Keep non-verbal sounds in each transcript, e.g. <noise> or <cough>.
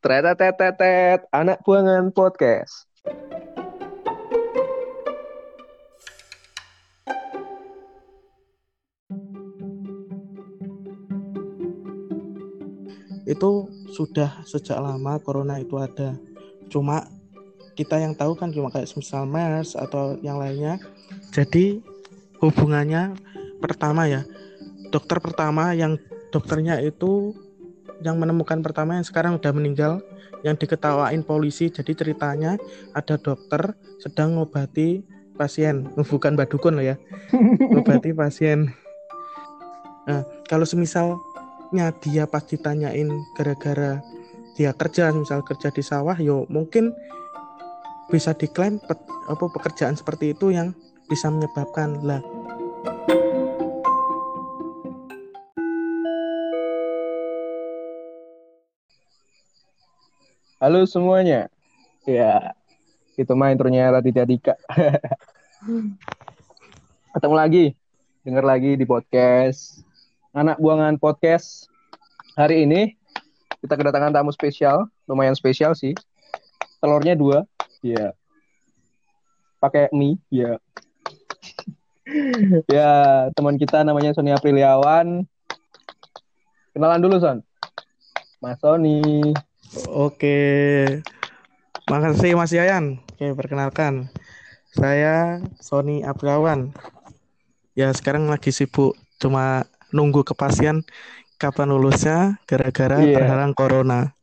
Tretetetetet, anak buangan podcast. itu sudah sejak lama corona itu ada. Cuma kita yang tahu kan cuma kayak misal MERS atau yang lainnya. Jadi hubungannya pertama ya. Dokter pertama yang dokternya itu yang menemukan pertama yang sekarang udah meninggal yang diketawain polisi. Jadi ceritanya ada dokter sedang ngobati pasien, <laughs> bukan badukun loh ya. ngobati <laughs> pasien. Nah, kalau semisal nya dia pas ditanyain gara-gara dia kerja misal kerja di sawah yo mungkin bisa diklaim pe, apa pekerjaan seperti itu yang bisa menyebabkan lah Halo semuanya. Ya, itu mah intronya Raditya Dika. <laughs> Ketemu lagi, denger lagi di podcast anak buangan podcast hari ini kita kedatangan tamu spesial, lumayan spesial sih. Telurnya dua, ya. Pakai mie, ya. <laughs> ya, teman kita namanya Sony Apriliawan. Kenalan dulu, Son. Mas Sony. Oke. Makasih Mas Yayan. Oke, perkenalkan. Saya Sony Apriliawan. Ya, sekarang lagi sibuk cuma nunggu kepastian kapan lulusnya gara-gara yeah. terhalang corona.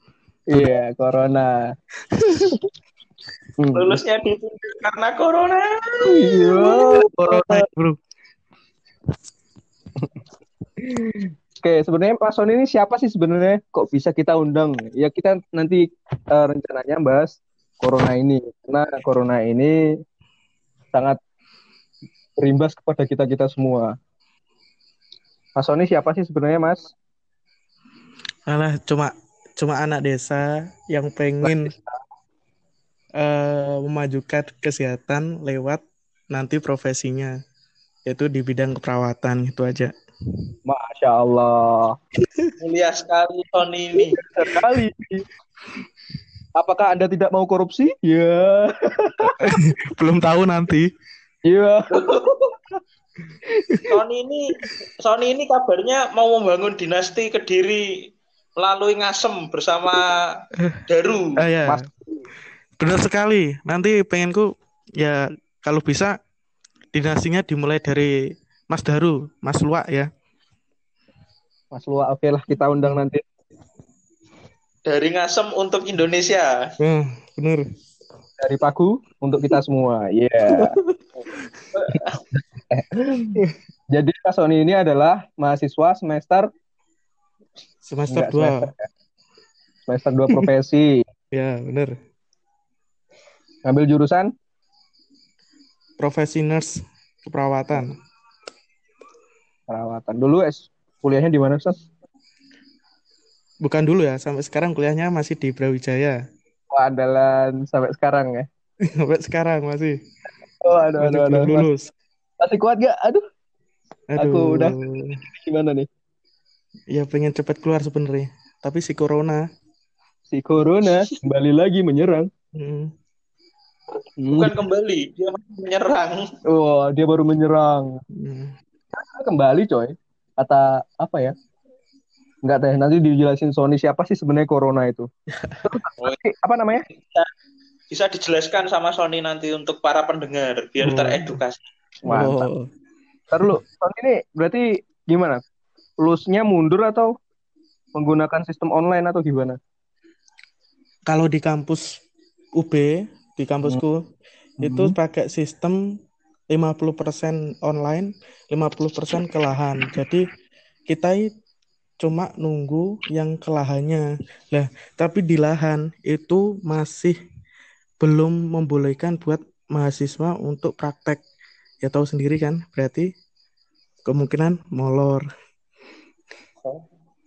Iya, yeah, corona. <laughs> Lulusnya ditunda karena corona. Iya, corona, Bro. Oke, sebenarnya Pak Sony ini siapa sih sebenarnya? Kok bisa kita undang? Ya kita nanti uh, rencananya bahas corona ini. Karena corona ini sangat berimbas kepada kita-kita semua. Mas Sony siapa sih sebenarnya Mas? Alah cuma cuma anak desa yang pengen uh, memajukan kesehatan lewat nanti profesinya yaitu di bidang keperawatan itu aja. Masya Allah. Mulia sekali Sony ini. Sekali. Apakah Anda tidak mau korupsi? Ya. <laughs> Belum tahu nanti. Iya. Sony ini Sony ini kabarnya mau membangun dinasti Kediri melalui Ngasem bersama Daru. Ah, ya. Mas. Benar sekali. Nanti pengenku ya kalau bisa dinastinya dimulai dari Mas Daru, Mas Luak ya. Mas Luak, oke lah kita undang nanti. Dari Ngasem untuk Indonesia. Hmm, benar. Dari Paku untuk kita semua. Iya. Yeah. <laughs> Jadi Kak Sony ini adalah mahasiswa semester semester dua semester, dua profesi. <laughs> ya, benar. Ngambil jurusan profesi nurse keperawatan. Perawatan. Dulu es kuliahnya di mana, Ustaz? Bukan dulu ya, sampai sekarang kuliahnya masih di Brawijaya. Oh, andalan sampai sekarang ya. <laughs> sampai sekarang masih. Oh, aduh, aduh, aduh. lulus. Masih kuat gak? Aduh. Aduh. Aku udah gimana nih? Ya pengen cepat keluar sebenarnya. Tapi si corona. Si corona kembali lagi menyerang. Hmm. Bukan kembali, dia menyerang. Oh, dia baru menyerang. Hmm. Kembali coy. Kata apa ya? Enggak teh, nanti dijelasin Sony siapa sih sebenarnya corona itu. <laughs> oh, apa namanya? Bisa, bisa dijelaskan sama Sony nanti untuk para pendengar biar oh. teredukasi. Mantap. Oh. Ntar lu, tahun ini berarti gimana? Lulusnya mundur atau menggunakan sistem online atau gimana? Kalau di kampus UB, di kampusku, hmm. itu hmm. pakai sistem 50% online, 50% ke lahan. Jadi kita cuma nunggu yang ke lahannya. Lah, tapi di lahan itu masih belum membolehkan buat mahasiswa untuk praktek. Ya tahu sendiri kan? Berarti kemungkinan molor.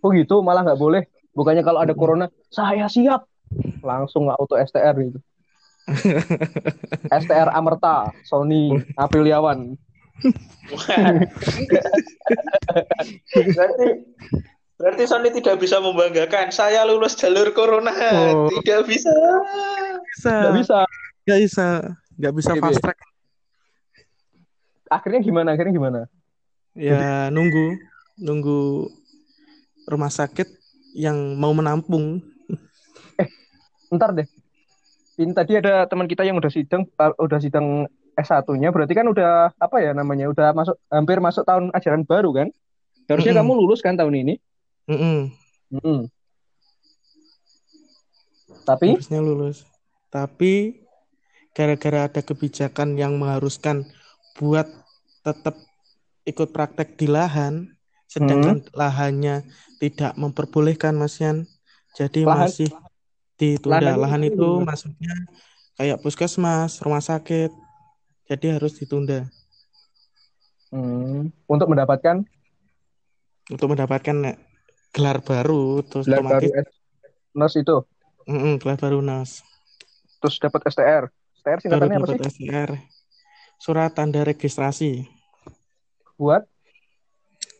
Oh gitu? Malah nggak boleh? Bukannya kalau ada corona saya siap. Langsung nggak auto STR gitu <laughs> STR Amerta Sony Apriliawan berarti Berarti Sony tidak bisa membanggakan. Saya lulus jalur corona. Oh. Tidak bisa. Bisa. Nggak bisa. Nggak bisa. Nggak bisa Oke, fast track. Akhirnya gimana? Akhirnya gimana? Ya nunggu, nunggu rumah sakit yang mau menampung. Ntar deh. Ini tadi ada teman kita yang udah sidang, udah sidang S1-nya, berarti kan udah apa ya namanya? Udah masuk hampir masuk tahun ajaran baru kan? Harusnya Mm-mm. kamu lulus kan tahun ini? Mm-mm. Mm-mm. Tapi Harusnya lulus. Tapi gara-gara ada kebijakan yang mengharuskan buat tetap ikut praktek di lahan, sedangkan lahannya tidak memperbolehkan Mas Yan. Jadi Lahan- masih ditunda. lahan Lahan, itu itu maksudnya kayak puskesmas, rumah sakit. Jadi harus ditunda hmm, untuk mendapatkan untuk mendapatkan gelar baru, terus gelar baru otomatis S- nurse itu, Mm-mm, gelar baru nas. terus dapat STR. STR Baru singkatannya apa sih? dapat STR. Surat tanda registrasi. Buat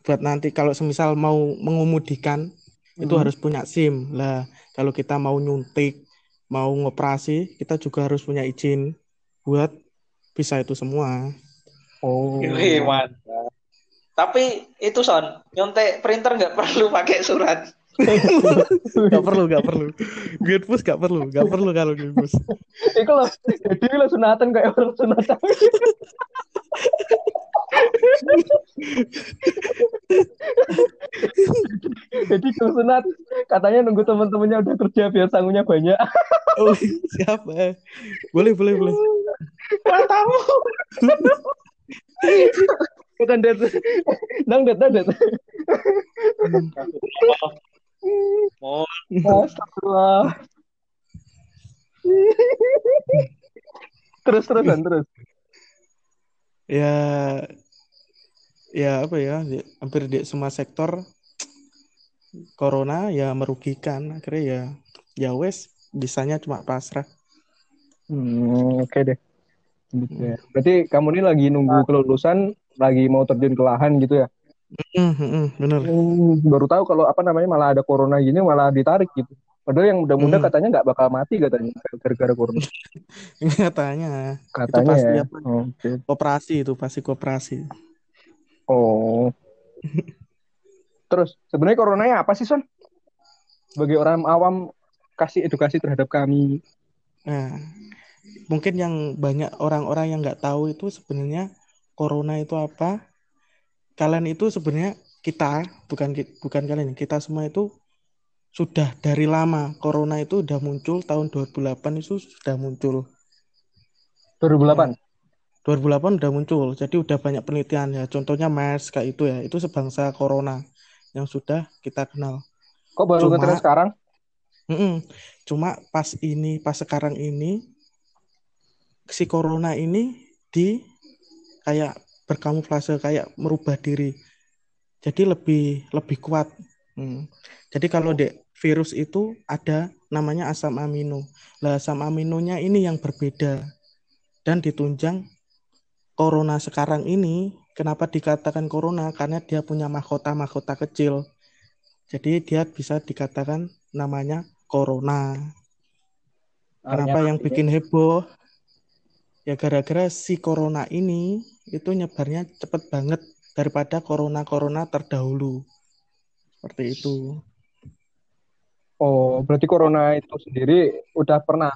buat nanti kalau semisal mau mengemudikan itu Hmm. harus punya SIM lah kalau kita mau nyuntik mau ngoperasi kita juga harus punya izin buat bisa itu semua oh. Wih, mantap. Tapi itu Son, nyontek printer nggak perlu pakai surat. <laughs> nggak perlu nggak perlu Gutpus nggak perlu nggak perlu kalau Gutpus Iku loh, jadi lo sunatan kayak orang sunatan. <laughs> jadi kalau sunat katanya nunggu teman-temannya udah kerja biar sangunya banyak. oh siapa boleh boleh boleh Matamu. Bukan det. Nang det, det. Oh, Astagfirullah. terus terusan terus. ya ya apa ya di- hampir di semua sektor corona ya merugikan akhirnya ya ya wes bisanya cuma pasrah Hmm, oke deh. Gitu ya. Berarti kamu ini lagi nunggu kelulusan, lagi mau terjun ke lahan gitu ya? Hmm, hmm, hmm, bener Hmm, baru tahu kalau apa namanya malah ada corona gini malah ditarik gitu. Padahal yang muda-muda Hmm. katanya nggak bakal mati katanya gara-gara corona. <laughs> katanya Katanya pasti ya. apa? Koperasi itu pasti koperasi Oh. Terus sebenarnya coronanya apa sih Son? Bagi orang awam kasih edukasi terhadap kami. nah mungkin yang banyak orang-orang yang nggak tahu itu sebenarnya corona itu apa kalian itu sebenarnya kita bukan bukan kalian kita semua itu sudah dari lama corona itu udah muncul tahun 2008 itu sudah muncul 2008. 2008 udah muncul jadi udah banyak penelitian ya contohnya MERS kayak itu ya itu sebangsa corona yang sudah kita kenal Kok baru Cuma- sekarang? Mm-mm. Cuma pas ini, pas sekarang ini, si corona ini di kayak berkamuflase, kayak merubah diri. Jadi lebih lebih kuat. Hmm. Jadi kalau di virus itu ada namanya asam amino. Lah asam aminonya ini yang berbeda dan ditunjang corona sekarang ini. Kenapa dikatakan corona? Karena dia punya mahkota-mahkota kecil. Jadi dia bisa dikatakan namanya corona. Kenapa yang bikin heboh? Ya gara-gara si corona ini itu nyebarnya cepet banget daripada corona-corona terdahulu. Seperti itu. Oh, berarti corona itu sendiri udah pernah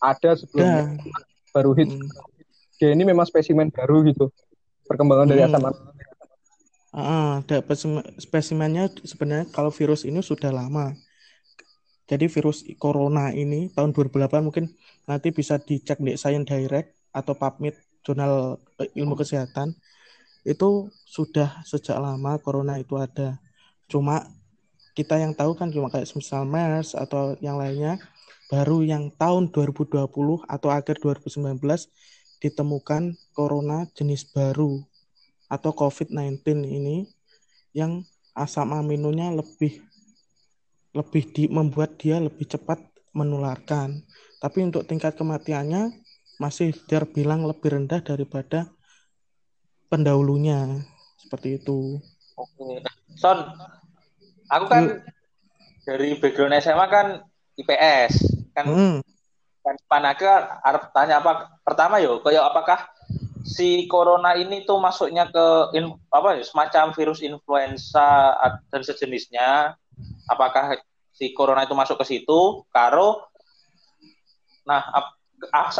ada sebelumnya baru hit. Hmm. Dia ini memang spesimen baru gitu. Perkembangan dari Hmm. asam Ah, ada spesime- spesimennya sebenarnya kalau virus ini sudah lama. Jadi virus corona ini tahun 2008 mungkin nanti bisa dicek di Science Direct atau PubMed jurnal eh, ilmu kesehatan itu sudah sejak lama corona itu ada. Cuma kita yang tahu kan cuma kayak misal MERS atau yang lainnya baru yang tahun 2020 atau akhir 2019 ditemukan corona jenis baru atau COVID-19 ini yang asam aminonya lebih lebih di, membuat dia lebih cepat menularkan. Tapi untuk tingkat kematiannya masih terbilang lebih rendah daripada pendahulunya. Seperti itu. Oke. Son, aku kan dari background SMA kan IPS kan Hmm. Panake harap tanya apa pertama yo kayak apakah si corona ini tuh masuknya ke in- apa ya semacam virus influenza dan sejenisnya apakah si corona itu masuk ke situ karo nah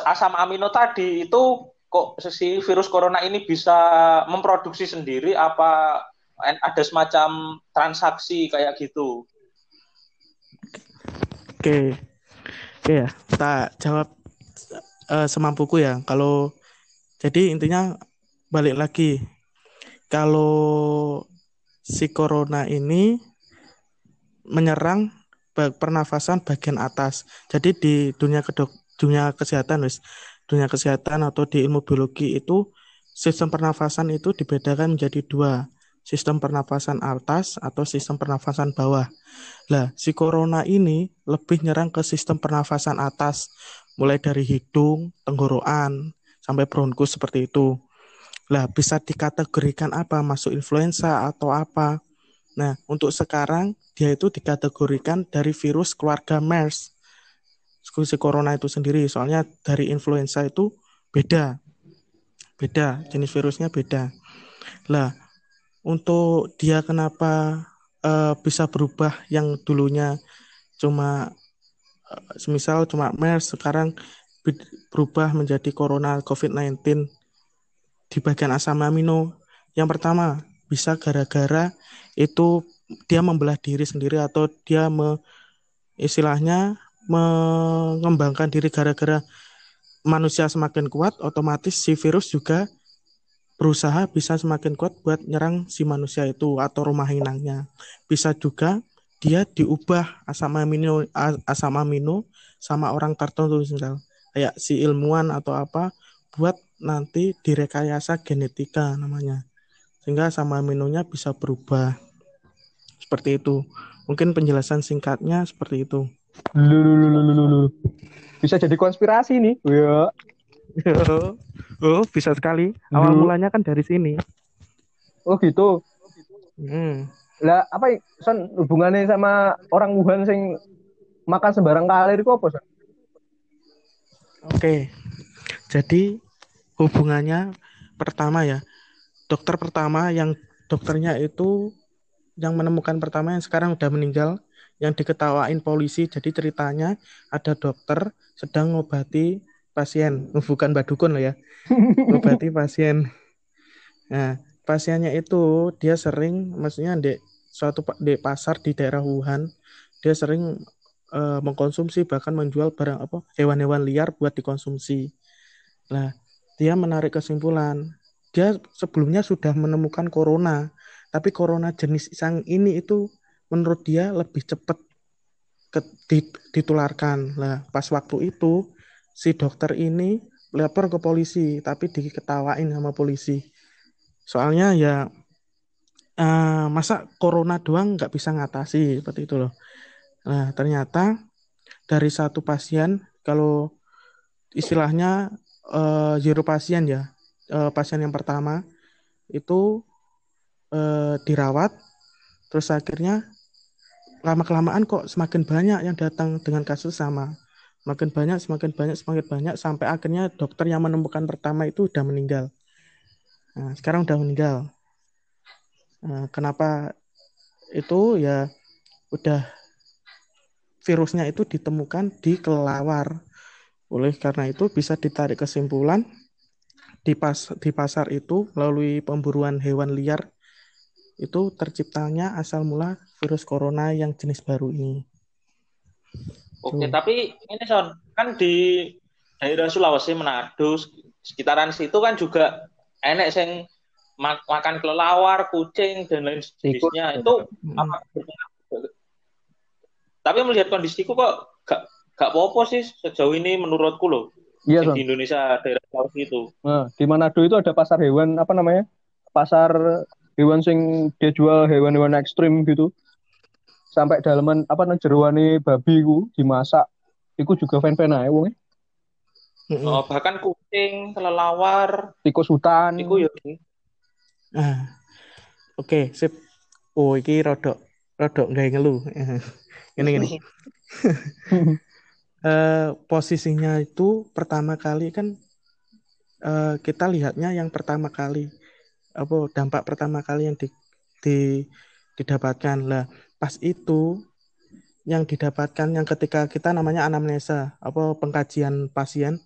asam amino tadi itu kok si virus corona ini bisa memproduksi sendiri apa ada semacam transaksi kayak gitu Oke. Oke ya, tak jawab eh, semampuku ya. Kalau jadi intinya balik lagi. Kalau si corona ini menyerang pernafasan bagian atas. Jadi di dunia kedok dunia kesehatan wis, dunia kesehatan atau di ilmu biologi itu sistem pernafasan itu dibedakan menjadi dua, sistem pernafasan atas atau sistem pernafasan bawah. Lah, si corona ini lebih nyerang ke sistem pernafasan atas, mulai dari hidung, tenggorokan, sampai bronkus seperti itu. Lah, bisa dikategorikan apa? Masuk influenza atau apa? Nah, untuk sekarang dia itu dikategorikan dari virus keluarga MERS. Si corona itu sendiri, soalnya dari influenza itu beda. Beda, jenis virusnya beda. Lah, untuk dia kenapa eh, bisa berubah yang dulunya cuma eh, semisal cuma MERS sekarang berubah menjadi corona COVID-19 di bagian asam amino. Yang pertama, bisa gara-gara itu dia membelah diri sendiri atau dia me, istilahnya mengembangkan diri gara-gara manusia semakin kuat, otomatis si virus juga berusaha bisa semakin kuat buat nyerang si manusia itu atau rumah inangnya. Bisa juga dia diubah asam amino asam amino sama orang tertentu misal kayak si ilmuwan atau apa buat nanti direkayasa genetika namanya sehingga asam aminonya bisa berubah seperti itu mungkin penjelasan singkatnya seperti itu Lu, lu, lu, lu, lu, lu, lu. Bisa jadi konspirasi nih. Ya. <laughs> oh bisa sekali awal Dulu. mulanya kan dari sini Oh gitu. hmm. Lah apa Son hubungannya sama orang Wuhan sing makan sembarang kalir itu apa, Son? Oke, jadi hubungannya pertama ya, dokter pertama yang dokternya itu yang menemukan pertama yang sekarang udah meninggal, yang diketawain polisi. Jadi ceritanya ada dokter sedang ngobati pasien, bukan badukun loh ya, <laughs> ngobati pasien. Nah, pasiennya itu dia sering, maksudnya di suatu di pasar di daerah Wuhan, dia sering eh, mengkonsumsi bahkan menjual barang apa hewan-hewan liar buat dikonsumsi. Nah, dia menarik kesimpulan. Dia sebelumnya sudah menemukan corona, tapi corona jenis yang ini itu menurut dia lebih cepat ke- di- ditularkan. Nah, pas waktu itu si dokter ini lapor ke polisi, tapi diketawain sama polisi. Soalnya ya eh, masa corona doang nggak bisa ngatasi seperti itu loh. Nah, ternyata dari satu pasien, kalau istilahnya eh, zero pasien ya, eh, pasien yang pertama itu eh, dirawat, terus akhirnya lama-kelamaan kok semakin banyak yang datang dengan kasus sama. Semakin banyak, semakin banyak, semakin banyak, sampai akhirnya dokter yang menemukan pertama itu udah meninggal. Nah, sekarang udah meninggal. Nah, kenapa itu ya udah virusnya itu ditemukan di kelelawar. Oleh karena itu bisa ditarik kesimpulan di pas di pasar itu melalui pemburuan hewan liar itu terciptanya asal mula virus corona yang jenis baru ini. Oke, Tuh. tapi ini Son, kan di daerah Sulawesi, Manado, sekitaran situ kan juga enek sing mak- makan kelelawar, kucing dan lain sebagainya. Itu Hmm. apa? Tapi melihat kondisiku kok gak gak apa-apa sih sejauh ini menurutku loh. Iya, Son. di Indonesia daerah Sulawesi itu. Nah, di Manado itu ada pasar hewan apa namanya? Pasar hewan sing dia jual hewan-hewan ekstrim gitu. Sampai dalaman apa nang jeroane babi ku dimasak. Iku juga fan-fan ae wong. Oh, bahkan kucing, kelelawar, tikus hutan. itu ya Nah, oke, sip. Oh, iki rodok rodok nggak ngeluh. <laughs> ini gini. <laughs> Eh, posisinya itu pertama kali kan eh, kita lihatnya yang pertama kali apa dampak pertama kali yang di, di didapatkan lah pas itu yang didapatkan yang ketika kita namanya anamnesa apa pengkajian pasien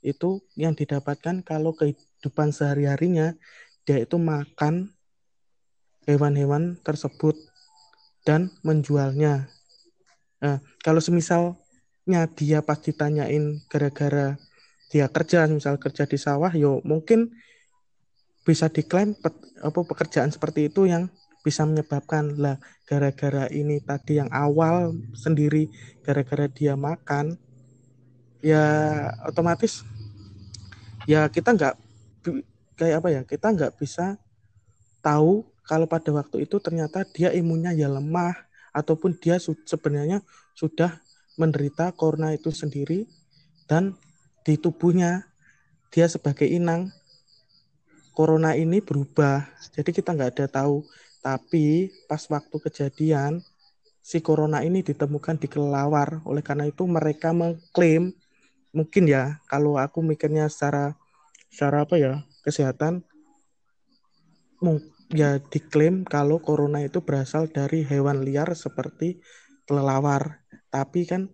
itu yang didapatkan kalau kehidupan sehari-harinya dia itu makan hewan-hewan tersebut dan menjualnya. Nah, kalau semisalnya dia pas ditanyain gara-gara dia kerja, misal kerja di sawah, yo mungkin bisa diklaim pe, apa pekerjaan seperti itu yang bisa menyebabkan lah gara-gara ini tadi yang awal sendiri gara-gara dia makan ya otomatis ya kita nggak kayak apa ya kita nggak bisa tahu kalau pada waktu itu ternyata dia imunnya ya lemah ataupun dia sebenarnya sudah menderita corona itu sendiri dan di tubuhnya dia sebagai inang corona ini berubah. Jadi kita nggak ada tahu tapi pas waktu kejadian si corona ini ditemukan di kelelawar oleh karena itu mereka mengklaim mungkin ya kalau aku mikirnya secara secara apa ya kesehatan ya diklaim kalau corona itu berasal dari hewan liar seperti kelelawar. Tapi kan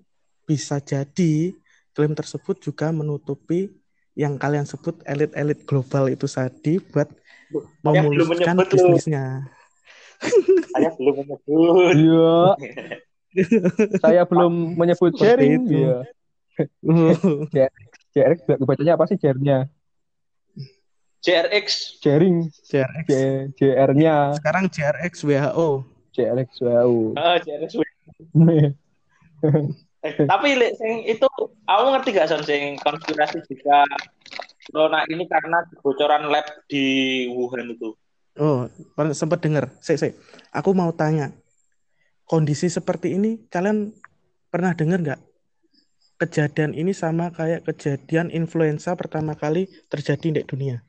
bisa jadi klaim tersebut juga menutupi yang kalian sebut elit-elit global itu tadi buat memuluskan bisnisnya. Saya belum menyebut. Iya. <laughs> Saya belum menyebut sharing. Iya. <laughs> JRX bacanya apa sih JR-nya? JRX. Sharing. JRX. JR-nya. Sekarang JRX WHO. JRX WHO. Oh, JRX WHO. <laughs> eh, tapi sing itu aku ngerti gak son sing konspirasi jika corona ini karena kebocoran lab di Wuhan itu. Oh, sempat dengar. Sik, sik. Aku mau tanya. Kondisi seperti ini kalian pernah dengar nggak? Kejadian ini sama kayak kejadian influenza pertama kali terjadi di dunia.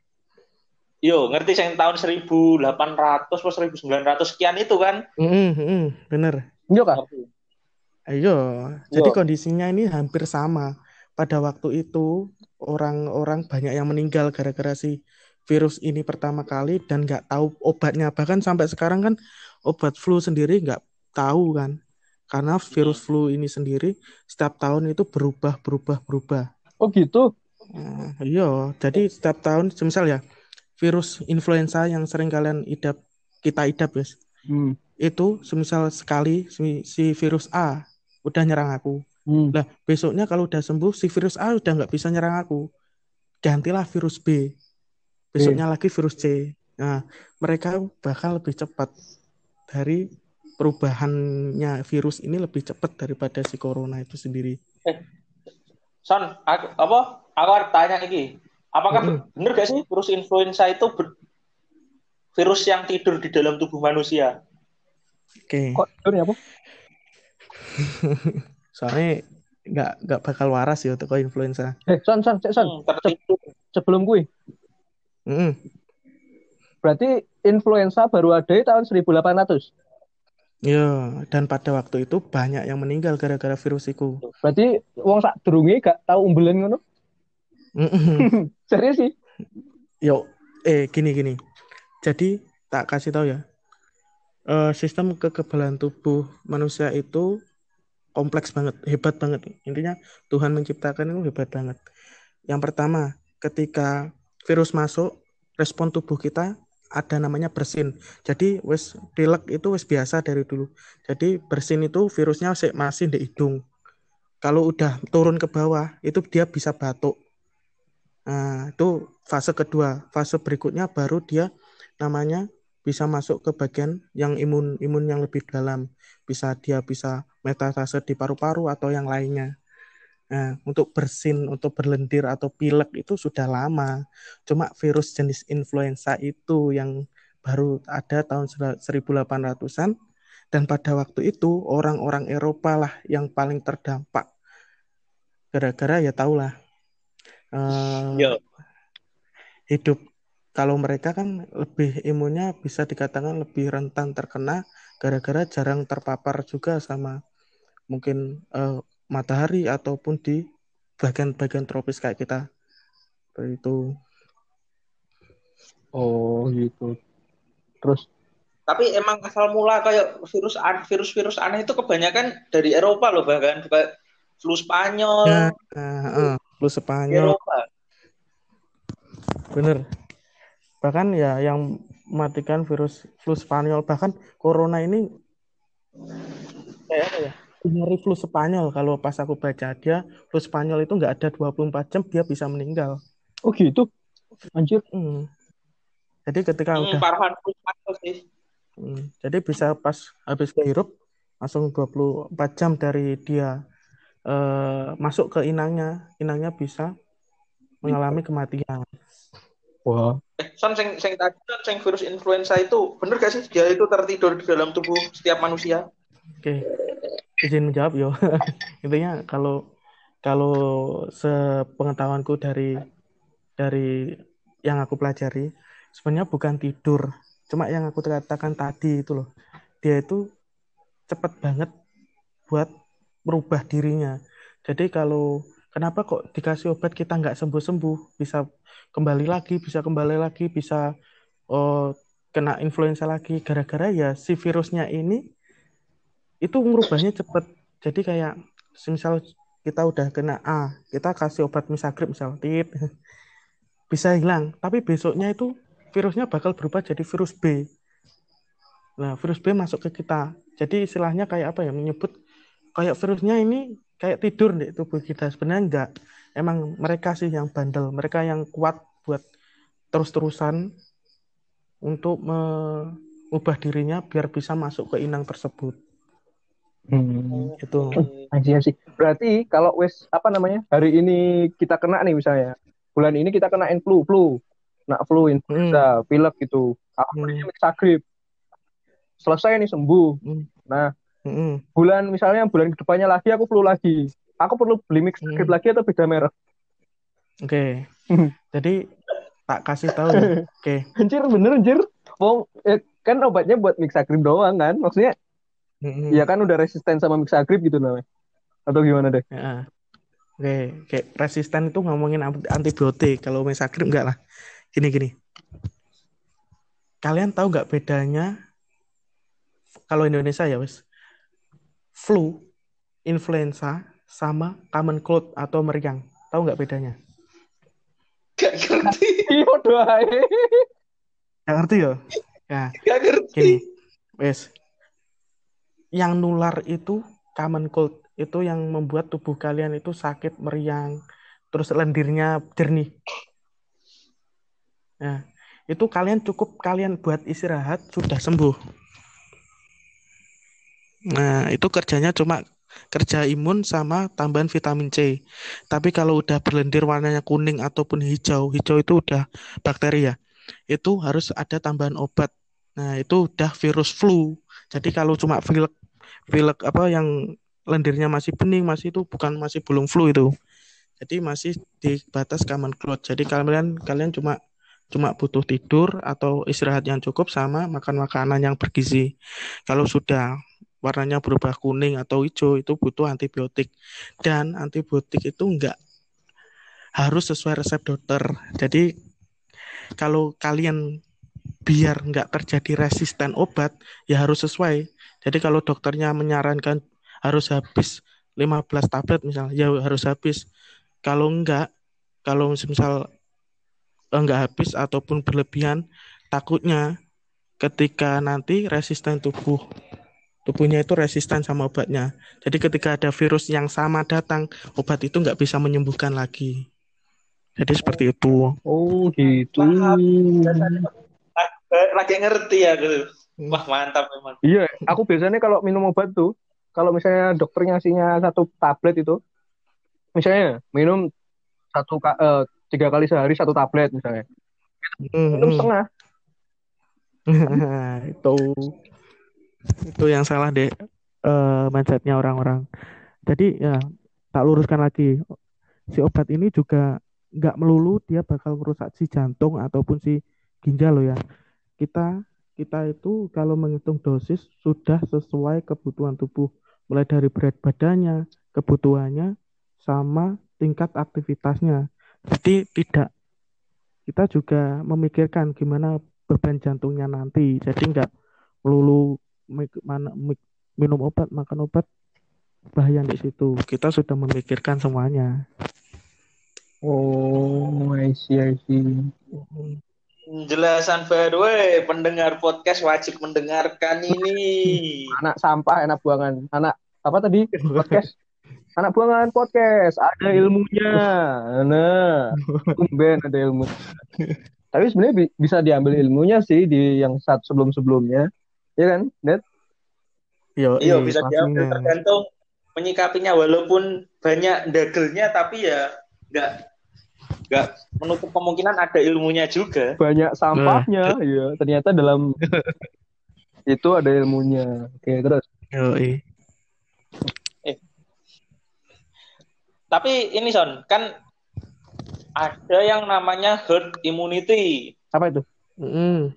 Yo, ngerti yang tahun 1800 atau 1900 sekian itu kan? Mm -hmm, bener. Iya kan? Ayo, jadi kondisinya ini hampir sama. Pada waktu itu orang-orang banyak yang meninggal gara-gara si virus ini pertama kali dan nggak tahu obatnya. Bahkan sampai sekarang kan obat flu sendiri nggak tahu kan. Karena virus flu ini sendiri setiap tahun itu berubah, berubah, berubah. Oh gitu? Nah, iya, jadi setiap tahun, misal ya, virus influenza yang sering kalian idap kita idap guys hmm. itu semisal sekali si, si virus A udah nyerang aku hmm. lah besoknya kalau udah sembuh si virus A udah nggak bisa nyerang aku gantilah virus B besoknya hmm. lagi virus C nah mereka bakal lebih cepat dari perubahannya virus ini lebih cepat daripada si corona itu sendiri. Eh, Son, aku, apa? Aku tanya lagi. Apakah hmm. benar gak sih virus influenza itu virus yang tidur di dalam tubuh manusia? Oke. Okay. Kok tidur ya, <laughs> Soalnya nggak nggak bakal waras ya untuk influenza. Eh, son, son, son. Hmm, sebelum gue. Hmm. Berarti influenza baru ada di tahun 1800. Ya, dan pada waktu itu banyak yang meninggal gara-gara virus itu. Berarti wong sak durunge gak tahu umbelen ngono? <laughs> Serius sih? Yo, eh gini gini. Jadi tak kasih tahu ya. Uh, sistem kekebalan tubuh manusia itu kompleks banget, hebat banget. Intinya Tuhan menciptakan itu hebat banget. Yang pertama, ketika virus masuk, respon tubuh kita ada namanya bersin. Jadi wes pilek itu wes biasa dari dulu. Jadi bersin itu virusnya masih di hidung. Kalau udah turun ke bawah, itu dia bisa batuk. Nah, itu fase kedua. Fase berikutnya baru dia namanya bisa masuk ke bagian yang imun imun yang lebih dalam. Bisa dia bisa metastase di paru-paru atau yang lainnya. Nah, untuk bersin, untuk berlendir atau pilek itu sudah lama. Cuma virus jenis influenza itu yang baru ada tahun 1800-an dan pada waktu itu orang-orang Eropa lah yang paling terdampak. Gara-gara ya tahulah uh, hidup kalau mereka kan lebih imunnya bisa dikatakan lebih rentan terkena gara-gara jarang terpapar juga sama mungkin uh, matahari ataupun di bagian-bagian tropis kayak kita. Itu oh gitu. Terus? Tapi emang asal mula kayak virus virus virus aneh itu kebanyakan dari Eropa loh bahkan kayak flu Spanyol. Ya, uh, uh, flu Spanyol. Eropa. bener. Bahkan ya yang matikan virus flu Spanyol bahkan corona ini kayak apa ya nyari flu Spanyol kalau pas aku baca dia flu Spanyol itu nggak ada 24 jam dia bisa meninggal oh gitu anjir hmm. jadi ketika hmm, udah parahan flu Spanyol sih Hmm, jadi bisa pas habis kehirup langsung 24 jam dari dia uh, masuk ke inangnya, inangnya bisa mengalami kematian. Wah. Eh, Son, sing, sing tadi sing virus influenza itu benar gak sih dia itu tertidur di dalam tubuh setiap manusia? Oke, okay. izin menjawab yo. <laughs> Intinya kalau kalau sepengetahuanku dari dari yang aku pelajari sebenarnya bukan tidur Cuma yang aku katakan tadi itu loh, dia itu cepat banget buat merubah dirinya. Jadi kalau kenapa kok dikasih obat kita nggak sembuh-sembuh, bisa kembali lagi, bisa kembali lagi, bisa oh, kena influenza lagi, gara-gara ya si virusnya ini itu merubahnya cepat. Jadi kayak misal kita udah kena A, kita kasih obat misagrip misal, tit, <laughs> bisa hilang, tapi besoknya itu virusnya bakal berubah jadi virus B. Nah, virus B masuk ke kita. Jadi istilahnya kayak apa ya? Menyebut kayak virusnya ini kayak tidur di tubuh kita. Sebenarnya enggak. Emang mereka sih yang bandel, mereka yang kuat buat terus-terusan untuk mengubah dirinya biar bisa masuk ke inang tersebut. Hmm. Itu. Anjir sih. Berarti kalau wes apa namanya? Hari ini kita kena nih misalnya. Bulan ini kita kena flu, flu nak flu influenza hmm. pilek gitu aku hmm. misagrip selesai nih sembuh hmm. nah hmm. bulan misalnya bulan ke depannya lagi aku flu lagi aku perlu beli mixagrip hmm. lagi atau beda merek oke okay. jadi tak kasih tahu ya. <laughs> oke okay. anjir bener anjir Wong, eh, kan obatnya buat mixagrip doang kan maksudnya hmm. ya kan udah resisten sama mixagrip gitu namanya atau gimana deh ya. Oke, kayak resisten itu ngomongin antibiotik. Kalau mixagrip enggak lah gini gini kalian tahu nggak bedanya kalau Indonesia ya wes flu influenza sama common cold atau meriang tahu nggak bedanya Gak ngerti. <laughs> Iya doa. Gak ngerti ya? Ya. Gak ngerti. Gini, wes. Yang nular itu common cold itu yang membuat tubuh kalian itu sakit meriang, terus lendirnya jernih. Nah, itu kalian cukup kalian buat istirahat sudah sembuh. Nah, itu kerjanya cuma kerja imun sama tambahan vitamin C. Tapi kalau udah berlendir warnanya kuning ataupun hijau, hijau itu udah bakteri ya. Itu harus ada tambahan obat. Nah, itu udah virus flu. Jadi kalau cuma pilek pilek apa yang lendirnya masih bening, masih itu bukan masih belum flu itu. Jadi masih di batas common cold. Jadi kalian kalian cuma cuma butuh tidur atau istirahat yang cukup sama makan makanan yang bergizi. Kalau sudah warnanya berubah kuning atau hijau itu butuh antibiotik dan antibiotik itu enggak harus sesuai resep dokter. Jadi kalau kalian biar enggak terjadi resisten obat ya harus sesuai. Jadi kalau dokternya menyarankan harus habis 15 tablet misalnya ya harus habis. Kalau enggak kalau misal enggak habis ataupun berlebihan takutnya ketika nanti resisten tubuh tubuhnya itu resisten sama obatnya. Jadi ketika ada virus yang sama datang obat itu nggak bisa menyembuhkan lagi. Jadi seperti itu. Oh gitu lagi ngerti ya gitu wah mantap memang. Iya aku biasanya kalau minum obat tuh kalau misalnya dokternya ngasihnya satu tablet itu misalnya minum satu uh, tiga kali sehari satu tablet misalnya. Mm -hmm. setengah. <laughs> Itu itu yang salah deh uh, mindsetnya orang-orang. Jadi ya tak luruskan lagi. Si obat ini juga nggak melulu dia bakal merusak si jantung ataupun si ginjal loh ya kita kita itu kalau menghitung dosis sudah sesuai kebutuhan tubuh, mulai dari berat badannya, kebutuhannya, sama tingkat aktivitasnya. Jadi tidak kita juga memikirkan gimana beban jantungnya nanti. Jadi enggak melulu minum obat, makan obat bahaya di situ. Kita sudah memikirkan semuanya. Oh, I see, I see. Penjelasan baru, eh, pendengar podcast wajib mendengarkan ini. Anak sampah, anak buangan. Anak apa tadi? Podcast. anak buangan podcast. Ada ilmunya. Nah, tumben ada ilmu. Tapi sebenarnya bi bisa diambil ilmunya sih di yang saat sebelum-sebelumnya. Ya kan, Net? Iya, iya bisa diambil tergantung menyikapinya walaupun banyak dagelnya tapi ya nggak nggak menutup kemungkinan ada ilmunya juga. Banyak sampahnya, nah. ya. Ternyata dalam <laughs> itu ada ilmunya. Oke, terus. Yoi. Eh. Tapi ini Son, kan ada yang namanya herd immunity. Apa itu? Mm.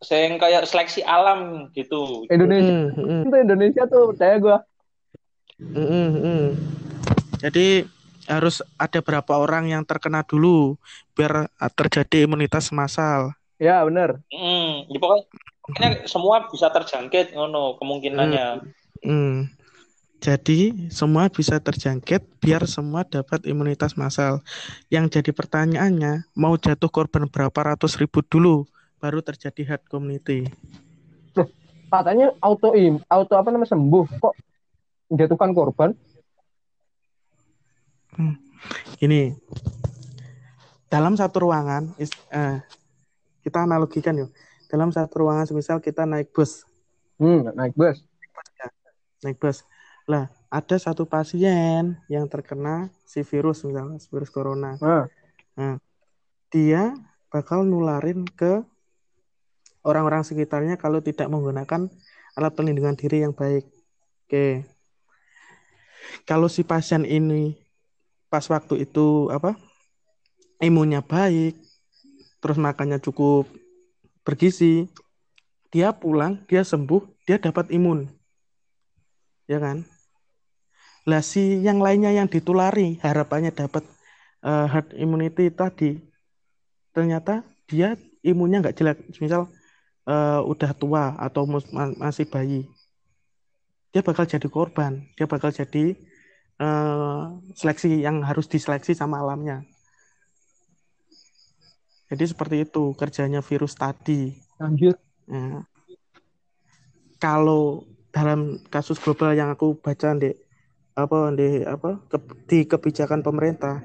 Saya kayak seleksi alam gitu. Indonesia. Mm, mm. Itu Indonesia tuh, percaya gua. Mm, mm, mm. Jadi harus ada berapa orang yang terkena dulu biar terjadi imunitas massal. Ya benar. Hmm, ya pokoknya semua bisa terjangkit ngono kemungkinannya. Hmm. hmm. Jadi semua bisa terjangkit biar semua dapat imunitas massal. Yang jadi pertanyaannya mau jatuh korban berapa ratus ribu dulu baru terjadi herd community. Loh, katanya auto im, auto apa namanya sembuh kok menjatuhkan korban? Hmm. Ini dalam satu ruangan, is, uh, kita analogikan yuk. Dalam satu ruangan, semisal kita naik bus. Hmm, naik bus. Naik bus. Lah, ada satu pasien yang terkena si virus, misalnya virus corona. Uh. Nah, dia bakal nularin ke orang-orang sekitarnya kalau tidak menggunakan alat pelindungan diri yang baik. Oke. Kalau si pasien ini pas waktu itu apa imunnya baik terus makannya cukup bergizi dia pulang dia sembuh dia dapat imun. Ya kan? Lah si yang lainnya yang ditulari harapannya dapat uh, herd immunity tadi ternyata dia imunnya nggak jelek. Misal uh, udah tua atau masih bayi dia bakal jadi korban dia bakal jadi uh, seleksi yang harus diseleksi sama alamnya. Jadi seperti itu kerjanya virus tadi. Lanjut. Nah, kalau dalam kasus global yang aku baca di apa di apa ke, di kebijakan pemerintah,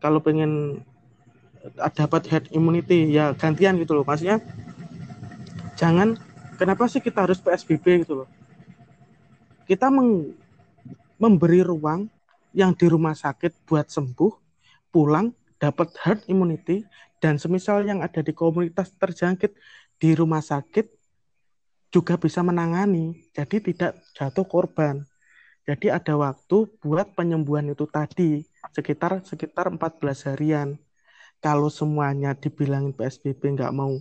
kalau pengen dapat herd immunity ya gantian gitu loh. Maksudnya jangan kenapa sih kita harus PSBB gitu loh. Kita meng, memberi ruang yang di rumah sakit buat sembuh, pulang dapat herd immunity dan semisal yang ada di komunitas terjangkit di rumah sakit juga bisa menangani. Jadi tidak jatuh korban. Jadi ada waktu buat penyembuhan itu tadi sekitar sekitar 14 harian. Kalau semuanya dibilangin PSBB nggak mau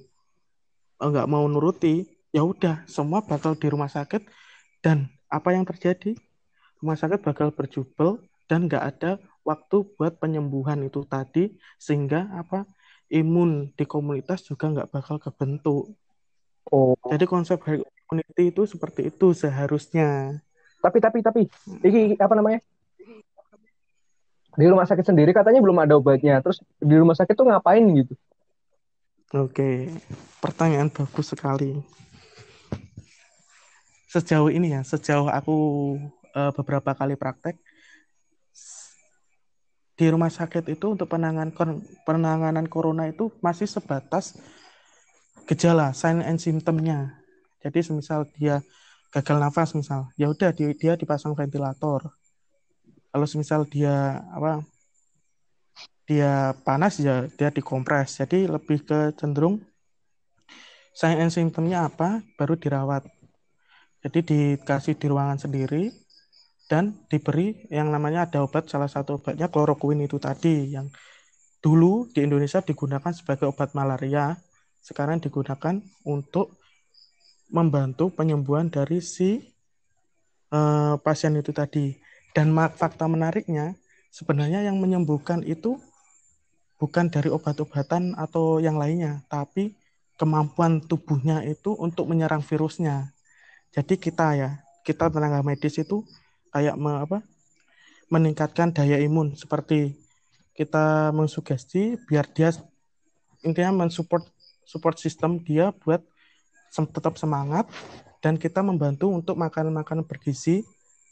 nggak mau nuruti, ya udah semua bakal di rumah sakit dan apa yang terjadi? Rumah sakit bakal berjubel dan nggak ada waktu buat penyembuhan itu tadi sehingga apa imun di komunitas juga nggak bakal kebentuk. Oh. Jadi konsep herd immunity itu seperti itu seharusnya. Tapi tapi tapi ini apa namanya? Di rumah sakit sendiri katanya belum ada obatnya. Terus di rumah sakit tuh ngapain gitu? Oke, pertanyaan bagus sekali. Sejauh ini ya, sejauh aku uh, beberapa kali praktek di rumah sakit itu untuk penanganan penanganan corona itu masih sebatas gejala sign and symptomnya. Jadi semisal dia gagal nafas misal, ya udah dia, dia dipasang ventilator. Kalau semisal dia apa dia panas ya dia dikompres. Jadi lebih ke cenderung sign and symptomnya apa baru dirawat. Jadi dikasih di ruangan sendiri dan diberi yang namanya ada obat salah satu obatnya kloroquine itu tadi yang dulu di Indonesia digunakan sebagai obat malaria sekarang digunakan untuk membantu penyembuhan dari si uh, pasien itu tadi. Dan fakta menariknya, sebenarnya yang menyembuhkan itu bukan dari obat-obatan atau yang lainnya, tapi kemampuan tubuhnya itu untuk menyerang virusnya. Jadi kita ya, kita tenaga medis itu kayak me, apa, meningkatkan daya imun seperti kita mensugesti biar dia intinya mensupport support sistem dia buat sem tetap semangat dan kita membantu untuk makanan-makanan bergizi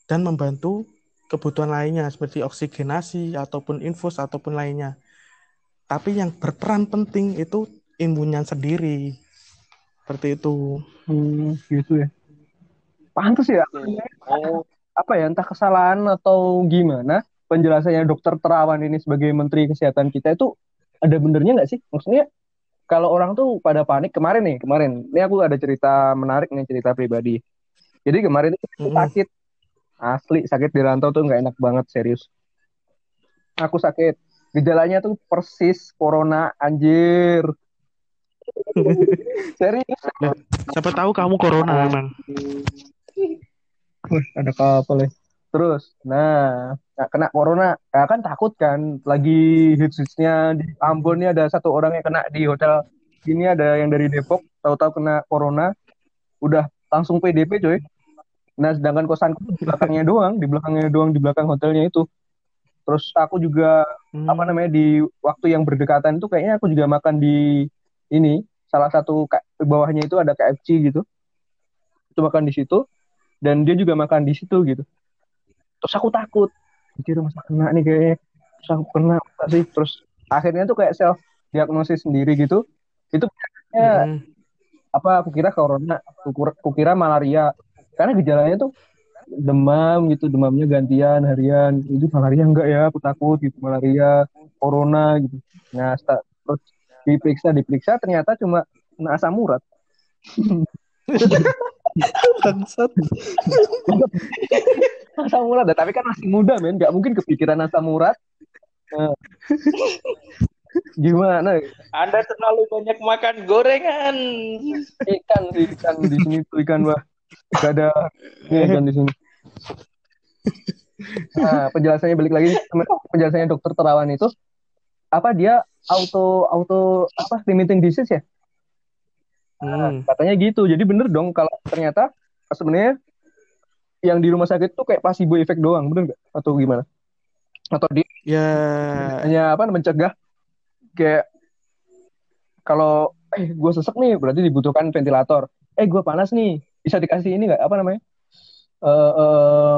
dan membantu kebutuhan lainnya seperti oksigenasi ataupun infus ataupun lainnya. Tapi yang berperan penting itu imunnya sendiri. Seperti itu. Hmm, gitu ya. Pantas ya. Oh. Apa ya, entah kesalahan atau gimana penjelasannya dokter Terawan ini sebagai menteri kesehatan kita itu ada benernya nggak sih? Maksudnya kalau orang tuh pada panik kemarin nih, kemarin. Ini aku ada cerita menarik nih, cerita pribadi. Jadi kemarin itu hmm. sakit. Asli, sakit di rantau tuh nggak enak banget, serius. Aku sakit. Gejalanya tuh persis corona, anjir. <laughs> Serius. Siapa tahu kamu corona emang. <laughs> Wih, ada kapal ya. Terus, nah, kena corona, ya kan takut kan. Lagi hits-hitsnya di Ambon ini ada satu orang yang kena di hotel ini ada yang dari Depok, tahu-tahu kena corona, udah langsung PDP coy. Nah, sedangkan kosanku di belakangnya doang, di belakangnya doang, di belakang hotelnya itu. Terus aku juga hmm. apa namanya di waktu yang berdekatan itu kayaknya aku juga makan di ini salah satu bawahnya itu ada KFC gitu itu makan di situ dan dia juga makan di situ gitu. Terus aku takut. Jadi masa kena nih kayaknya terus aku kena sih. Terus akhirnya tuh kayak self diagnosis sendiri gitu. Itu hmm. apa aku kira corona aku, aku kira malaria. Karena gejalanya tuh demam gitu. Demamnya gantian harian. Itu malaria enggak ya? Aku takut gitu. Malaria corona gitu. Nah terus diperiksa diperiksa ternyata cuma kena asam urat <laughs> <laughs> bangsat. Asam urat tapi kan masih muda men. Nggak mungkin kepikiran asam urat nah. gimana? Anda terlalu banyak makan gorengan. Ikan ikan di sini tuh ikan wah. Gak ada ikan di sini. Nah penjelasannya balik lagi. Penjelasannya dokter terawan itu apa dia auto auto apa limiting disease ya? Nah, hmm. katanya gitu. Jadi bener dong kalau ternyata sebenarnya yang di rumah sakit tuh kayak placebo efek doang, bener nggak? Atau gimana? Atau dia ya hanya apa mencegah kayak kalau eh gue sesek nih berarti dibutuhkan ventilator. Eh gue panas nih bisa dikasih ini nggak apa namanya? Eh uh, uh,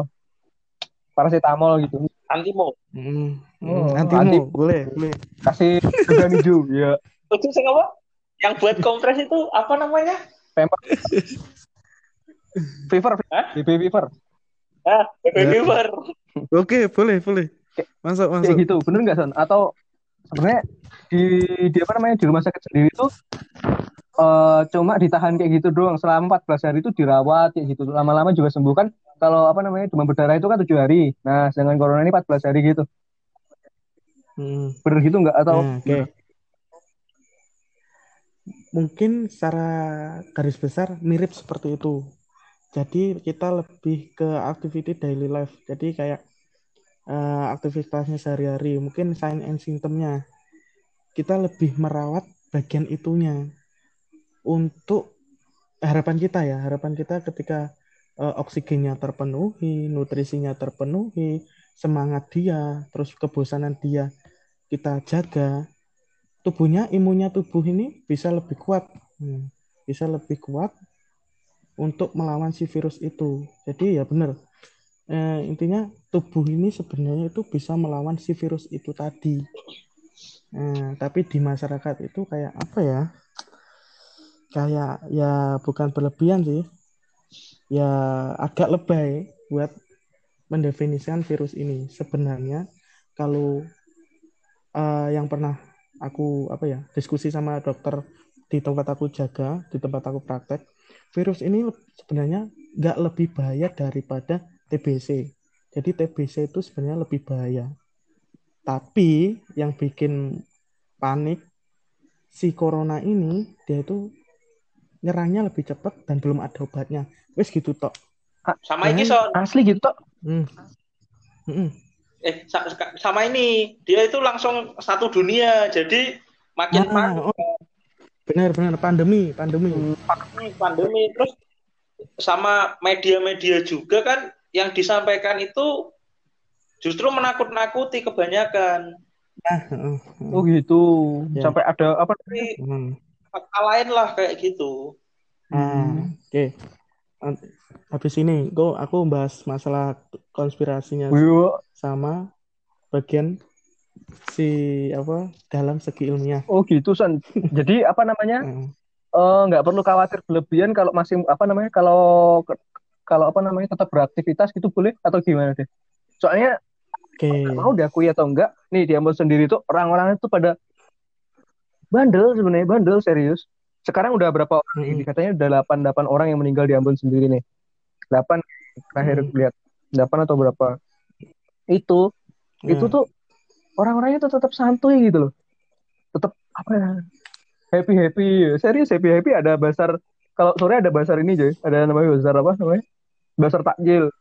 paracetamol gitu. Antimo. Hmm. Oh, antimo. Anti boleh, boleh. Kasih juga hijau, ya. Itu sing apa? Yang buat kompres itu apa namanya? Pemper. fever? BB fever. Ah, BB ya. fever. Oke, boleh, boleh. Masuk, masuk. Kayak gitu, bener nggak, Son? Atau sebenarnya di, di apa namanya di rumah sakit sendiri itu uh, cuma ditahan kayak gitu doang selama 14 hari itu dirawat kayak gitu lama-lama juga sembuh kan kalau apa namanya demam berdarah itu kan tujuh hari. Nah, sedangkan corona ini 14 hari gitu. Hmm. Bener gitu nggak atau? Hmm, Oke. Okay. Mungkin secara garis besar mirip seperti itu. Jadi kita lebih ke activity daily life. Jadi kayak uh, aktivitasnya sehari-hari, mungkin sign and symptomnya. Kita lebih merawat bagian itunya. Untuk harapan kita ya, harapan kita ketika uh, oksigennya terpenuhi, nutrisinya terpenuhi, semangat dia, terus kebosanan dia kita jaga, tubuhnya, imunnya tubuh ini bisa lebih kuat, hmm, bisa lebih kuat untuk melawan si virus itu. Jadi ya benar, eh, intinya tubuh ini sebenarnya itu bisa melawan si virus itu tadi. Eh, tapi di masyarakat itu kayak apa ya? Kayak ya bukan berlebihan sih, ya agak lebay buat mendefinisikan virus ini. Sebenarnya kalau uh, yang pernah aku apa ya diskusi sama dokter di tempat aku jaga, di tempat aku praktek, virus ini sebenarnya nggak lebih bahaya daripada TBC. Jadi TBC itu sebenarnya lebih bahaya. Tapi yang bikin panik si corona ini dia itu nyerangnya lebih cepat dan belum ada obatnya. Wes gitu tok. Sama ini Jangan- son. Asli gitu tok. Hmm. Mm-mm. Eh sa- sa- sama ini dia itu langsung satu dunia. Jadi makin Nah, panik oh. Benar-benar pandemi, pandemi. pandemi, pandemi terus sama media-media juga kan yang disampaikan itu justru menakut-nakuti kebanyakan. Nah, heeh. Oh gitu. Ya. Sampai ada apa Tapi Hmm. fakta lain lah kayak gitu. Nah, oke. Nanti- Habis ini, kok aku bahas masalah konspirasinya Wih, sama bagian si apa dalam segi ilmiah. Oh gitu Son. Jadi apa namanya? Heeh. <laughs> eh, nggak perlu khawatir berlebihan kalau masih apa namanya? Kalau kalau apa namanya tetap beraktivitas gitu boleh atau gimana deh? Soalnya Oke. nggak mau diakui atau enggak, nih di Ambon sendiri tuh orang-orang itu pada bandel sebenarnya bandel serius. Sekarang udah berapa orang? Ini katanya udah 8 8 orang yang meninggal di Ambon sendiri nih. 8 terakhir Mm. lihat 8 atau berapa? Itu itu Nah, tuh orang-orangnya tuh tetap santuy gitu loh. Tetap apa ya? Happy happy, serius happy happy ada basar kalau sore ada basar ini Joy, ada namanya basar apa namanya? Basar takjil.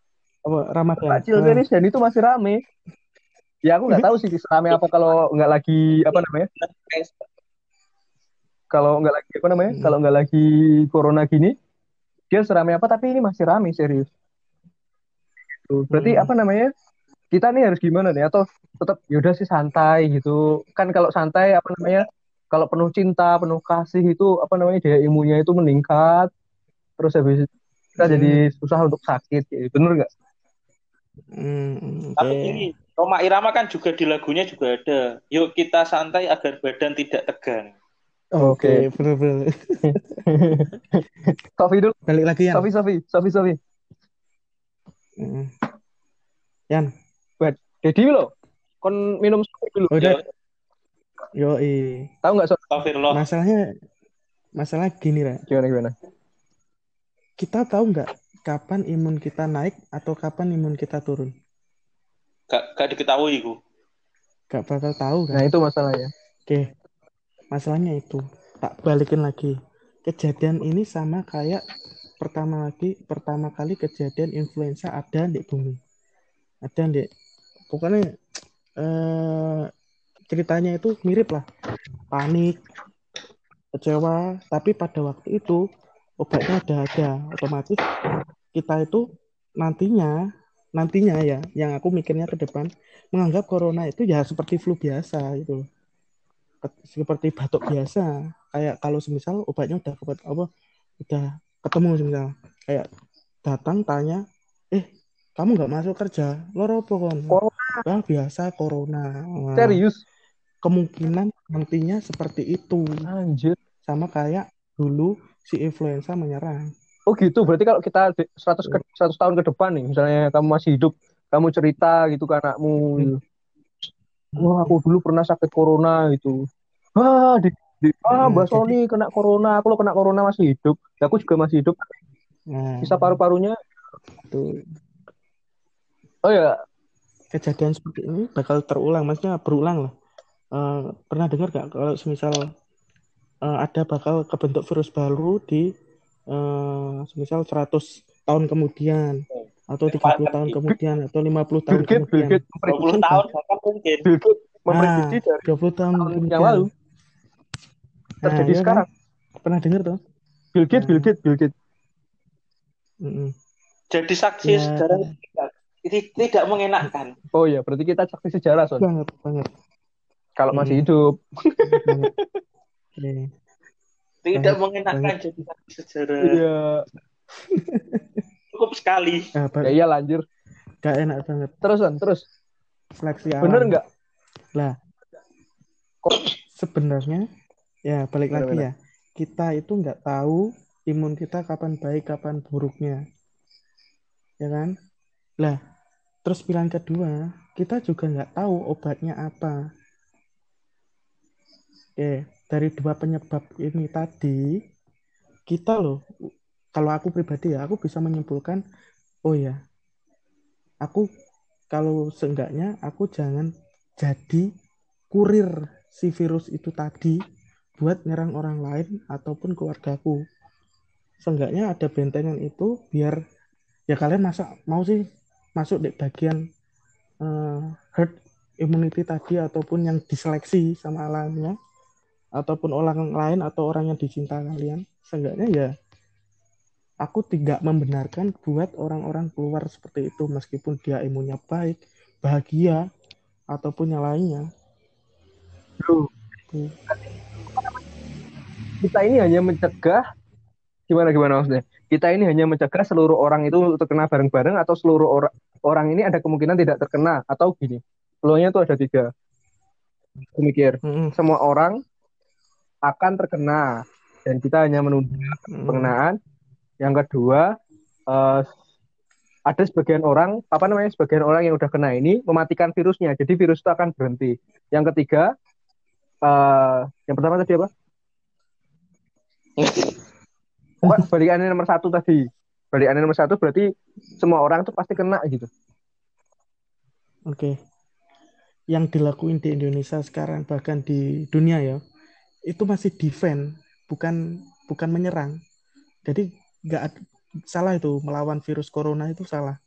apa Ramadan. Takjil Nah, serius dan itu masih rame. Ya aku nggak tahu sih rame apa kalau nggak lagi apa namanya? Kalau nggak lagi apa namanya? Hmm. Kalau nggak lagi corona gini, dia serame apa tapi ini masih rame serius. Tuh, berarti Hmm. apa namanya? Kita nih harus gimana nih? Atau tetap yaudah sih santai gitu. Kan kalau santai apa namanya? Kalau penuh cinta, penuh kasih itu apa namanya? Daya imunnya itu meningkat. Terus habis itu kita Hmm. jadi susah untuk sakit. gitu. Bener nggak? hmm, Tapi oke. gini, Roma Irama kan juga di lagunya juga ada. Yuk kita santai agar badan tidak tegang. Oke, bener-bener. <laughs> Sofi dulu. Balik lagi ya. Sofi, Sofi, Sofi, Sofi. Heeh. Yan, Dedi lo, kon minum Sofi dulu. oh, udah. Yo, Yo, Tahu nggak Sofi? Astagfirullah. masalahnya masalah gini, Ra. Gimana gimana? Kita tahu nggak kapan imun kita naik atau kapan imun kita turun? Gak, gak diketahui ku. Gak bakal tahu kan? Nah itu masalahnya. Oke, masalahnya itu tak balikin lagi. Kejadian ini sama kayak pertama lagi pertama kali kejadian influenza ada di bumi. Ada di pokoknya eh, ceritanya itu mirip lah. Panik, kecewa, tapi pada waktu itu obatnya udah ada. Otomatis kita itu nantinya nantinya ya yang aku mikirnya ke depan menganggap corona itu ya seperti flu biasa gitu seperti batuk biasa kayak kalau semisal obatnya udah dapat apa udah ketemu semisal kayak datang tanya eh kamu nggak masuk kerja lo apa kon Corona. biasa corona Wah, Serius? kemungkinan nantinya seperti itu Anjir. sama kayak dulu si influenza menyerang Oh gitu. Berarti kalau kita di- 100 ke 100 tahun ke depan nih, misalnya kamu masih hidup, kamu cerita gitu ke anakmu, gitu. Wah, aku dulu pernah sakit corona gitu. Wah, di, di ah, Hmm, Mbak Sony kena corona, aku lo kena corona masih hidup. Ya, aku juga masih hidup. nah Sisa paru-parunya. itu Oh ya, kejadian seperti ini bakal terulang maksudnya berulang lah Eh, pernah dengar nggak kalau semisal eh, ada bakal kebentuk virus baru di eh, semisal 100 tahun kemudian atau 30 tahun kemudian atau 50 tahun Bill kemudian Gates 20 memprediksi, tahun bahkan mungkin. Bill Gates memprediksi Ah, dari 20 tahun tahun kemudian yang lalu Nah, terjadi kan? sekarang. pernah dengar tuh Bill Gates, Nah. Bill Gates, Bill Gates. Mm-mm. Jadi saksi Ya. sejarah tidak, ini tidak mengenakan. Oh ya, berarti kita saksi sejarah, Son. banget banget Kalau masih Hmm. hidup. banget Oke. Tidak Banget, mengenakan banget. jadi saksi sejarah. Iya. Cukup sekali. Nah, Ya iya lanjut. gak enak banget Terus, Son, terus. seleksi Bener nggak? Lah, kok sebenarnya ya balik Bener, lagi ya. Kita itu nggak tahu imun kita kapan baik, kapan buruknya. Ya kan? Lah, terus pilihan kedua, kita juga nggak tahu obatnya apa. Oke, dari dua penyebab ini tadi, kita loh, kalau aku pribadi ya, aku bisa menyimpulkan, oh ya, aku kalau seenggaknya aku jangan jadi kurir si virus itu tadi buat nyerang orang lain ataupun keluargaku. Seenggaknya ada bentengan itu biar ya kalian masa mau sih masuk di bagian uh, herd immunity tadi ataupun yang diseleksi sama alamnya ataupun orang lain atau orang yang dicinta kalian. Seenggaknya ya aku tidak membenarkan buat orang-orang keluar seperti itu meskipun dia imunnya baik bahagia ataupun yang lainnya kita ini hanya mencegah gimana gimana maksudnya? Kita ini hanya mencegah seluruh orang itu terkena bareng-bareng atau seluruh orang orang ini ada kemungkinan tidak terkena atau gini? Peluangnya itu ada tiga. Mikir mm-hmm. semua orang akan terkena dan kita hanya menunda mm-hmm. pengenaan. Yang kedua uh, ada sebagian orang apa namanya sebagian orang yang udah kena ini mematikan virusnya jadi virus itu akan berhenti. Yang ketiga uh, yang pertama tadi apa Pokoknya balikannya nomor satu tadi. Balikannya nomor satu berarti semua orang tuh pasti kena gitu. Oke. Yang dilakuin di Indonesia sekarang bahkan di dunia ya, itu masih defend, bukan bukan menyerang. Jadi nggak salah itu melawan virus corona itu salah.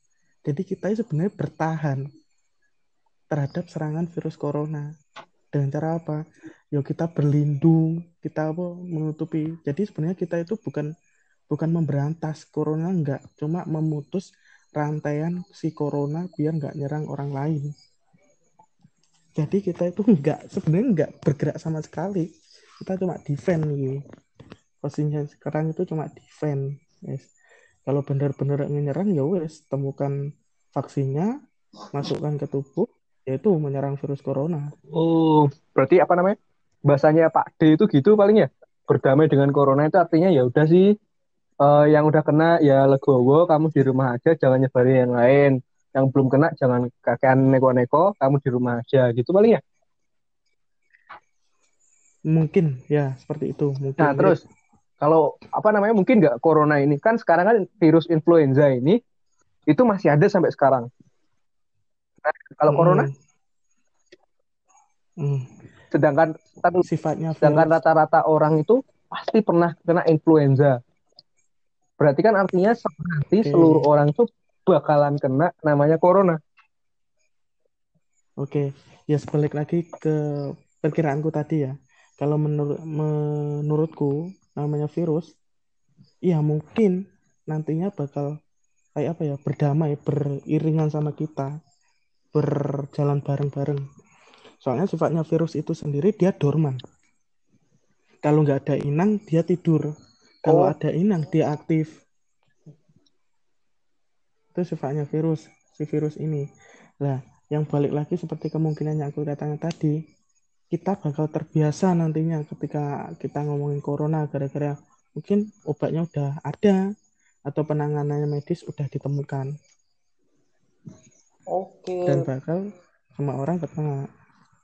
Jadi kita sebenarnya bertahan terhadap serangan virus corona dengan cara apa? Ya kita berlindung, kita apa menutupi. Jadi sebenarnya kita itu bukan bukan memberantas corona enggak, cuma memutus rantaian si corona biar enggak nyerang orang lain. Jadi kita itu enggak sebenarnya enggak bergerak sama sekali. Kita cuma defend gitu. Posisinya sekarang itu cuma defend. Yes. Kalau benar-benar menyerang ya wes temukan vaksinnya, masukkan ke tubuh, yaitu menyerang virus corona. Oh, berarti apa namanya? Bahasanya Pak D itu gitu paling ya? Berdamai dengan corona itu artinya ya udah sih uh, yang udah kena ya legowo kamu di rumah aja jangan nyebarin yang lain yang belum kena jangan kakean neko-neko kamu di rumah aja gitu paling ya mungkin ya seperti itu mungkin nah terus kalau apa namanya mungkin nggak corona ini kan sekarang kan virus influenza ini itu masih ada sampai sekarang kalau hmm. corona hmm. sedangkan sifatnya sedangkan rata-rata orang itu pasti pernah kena influenza Berarti kan artinya nanti okay. seluruh orang tuh bakalan kena namanya corona. Oke, okay. ya sebalik lagi ke perkiraanku tadi ya. Kalau menur menurutku namanya virus, ya mungkin nantinya bakal kayak apa ya berdamai, beriringan sama kita, berjalan bareng-bareng. Soalnya sifatnya virus itu sendiri dia dorman. Kalau nggak ada inang dia tidur. Kalau oh. ada inang dia aktif. Itu sifatnya virus, si virus ini. Nah, yang balik lagi seperti kemungkinan yang aku katakan tadi, kita bakal terbiasa nantinya ketika kita ngomongin corona gara-gara mungkin obatnya udah ada atau penanganannya medis udah ditemukan. Oke. Dan bakal semua orang ketemu.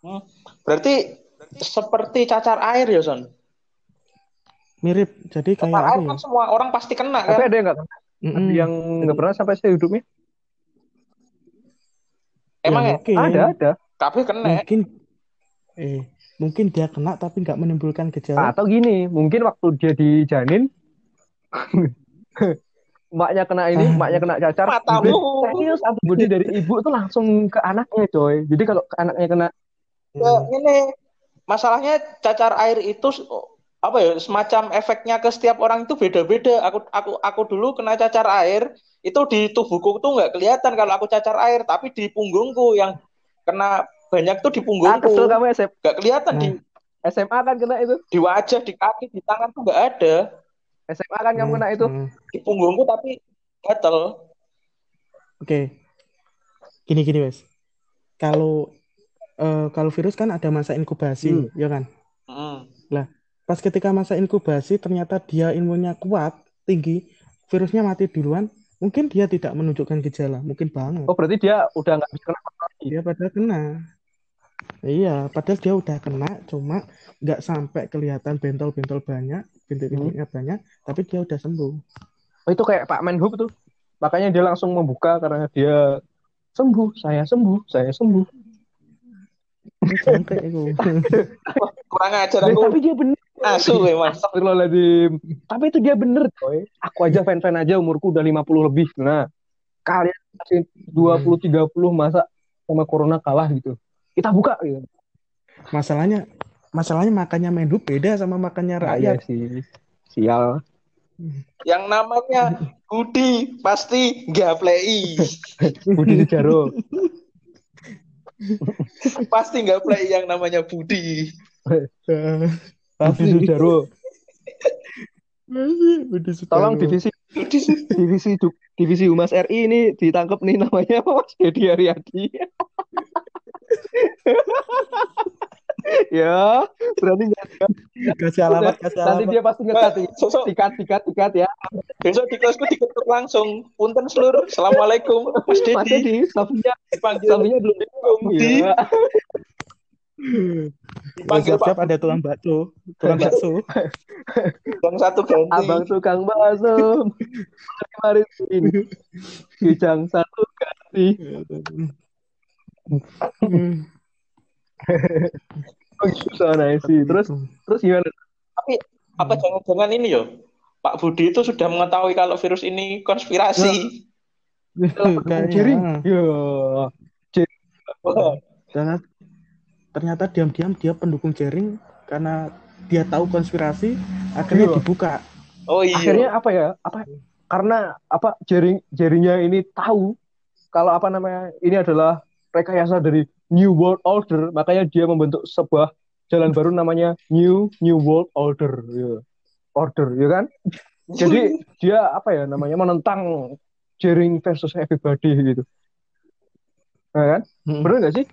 Hmm. Berarti seperti cacar air ya, Son? mirip jadi kayak apa ya? kan semua orang pasti kena kan tapi ada yang nggak kena mm -hmm. ada yang nggak pernah sampai saya hidupnya emang ya, mungkin. ada ada tapi kena mungkin eh mungkin dia kena tapi nggak menimbulkan gejala atau gini mungkin waktu dia di janin maknya kena ini, <laughs> maknya kena cacar. Matamu. Serius antibody dari ibu itu langsung ke anaknya, coy. Jadi kalau anaknya kena ya, ini masalahnya cacar air itu apa ya semacam efeknya ke setiap orang itu beda-beda. Aku aku aku dulu kena cacar air itu di tubuhku tuh nggak kelihatan kalau aku cacar air, tapi di punggungku yang kena banyak tuh di punggungku. Ah, kamu SMA. Gak kelihatan di hmm. SMA kan kena itu. Di wajah, di kaki, di tangan tuh nggak ada. SMA kan kamu kena itu. Hmm. Di punggungku tapi gatel. Oke. Gini gini, Wes. Kalau uh, kalau virus kan ada masa inkubasi, hmm. ya kan? Hmm. Lah, Pas ketika masa inkubasi ternyata dia imunnya kuat, tinggi, virusnya mati duluan, mungkin dia tidak menunjukkan gejala, mungkin banget. Oh, berarti dia udah nggak bisa kena lagi. Dia padahal kena. Iya, padahal dia udah kena, cuma nggak sampai kelihatan bentol-bentol banyak, bintik-bintiknya hmm. banyak, tapi dia udah sembuh. Oh, itu kayak Pak Menhub tuh. Makanya dia langsung membuka karena dia sembuh, saya sembuh, saya sembuh. Sampai itu. Kurang ajar aku. Tapi dia benar Asu memang. Astagfirullahaladzim. Tapi itu dia bener, coy. Aku aja fan-fan aja umurku udah 50 lebih. Nah, kalian masih 20 30 masa sama corona kalah gitu. Kita buka gitu. Masalahnya masalahnya makannya Menhub beda sama makannya Nah, iya rakyat. sih. Sial. Yang namanya Budi pasti nggak play. <laughs> Budi Sejaro. <laughs> pasti nggak play yang namanya Budi. Budi Sejaro. Budi Tolong divisi Budi divisi du- divisi Humas RI ini ditangkap nih namanya Mas Dedi Haryadi. <laughs> <laughs> ya, berarti nggak kasih alamat kasih nanti alamat. dia pasti ngekat Sosok tikat tikat tikat ya. besok di kelasku diketuk langsung. Punten seluruh. Assalamualaikum Mas Mas Dedi. Dedi, staffnya Dipanggil staffnya belum dihitung Budi. ya. dipanggil siap-siap Pak ada tukang bakso, tukang bakso. yang satu ganti. Abang tukang bakso. Mari mari sini. Kijang satu ganti. <laughs> Oh, susah nah sih. Terus terus gimana? Tapi apa jangan-jangan ini yo? Pak Budi itu sudah mengetahui kalau virus ini konspirasi. Kayaknya. Jiring. Ya. Wah, Ternyata, ternyata diam-diam dia pendukung jaring karena dia tahu konspirasi akhirnya Iya. dibuka. Oh iya. Akhirnya apa ya? Apa karena apa jaring jaringnya ini tahu kalau apa namanya ini adalah rekayasa dari New World Order, makanya dia membentuk sebuah jalan baru namanya New New World Order. Ya. Order, ya kan? Jadi dia apa ya namanya menentang jaring versus everybody gitu. Ya kan? Hmm. Bener nggak sih?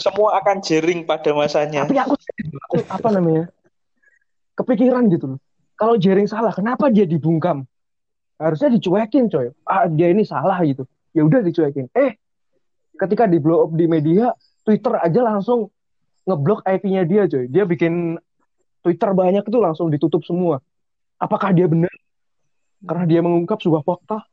semua akan jering pada masanya. Tapi aku, aku apa namanya? Kepikiran gitu loh. Kalau jaring salah, kenapa dia dibungkam? Harusnya dicuekin, coy. Ah, dia ini salah gitu. Ya udah dicuekin. Eh, ketika di blow up di media, Twitter aja langsung ngeblok IP-nya dia, coy. Dia bikin Twitter banyak itu langsung ditutup semua. Apakah dia benar? Karena dia mengungkap sebuah fakta.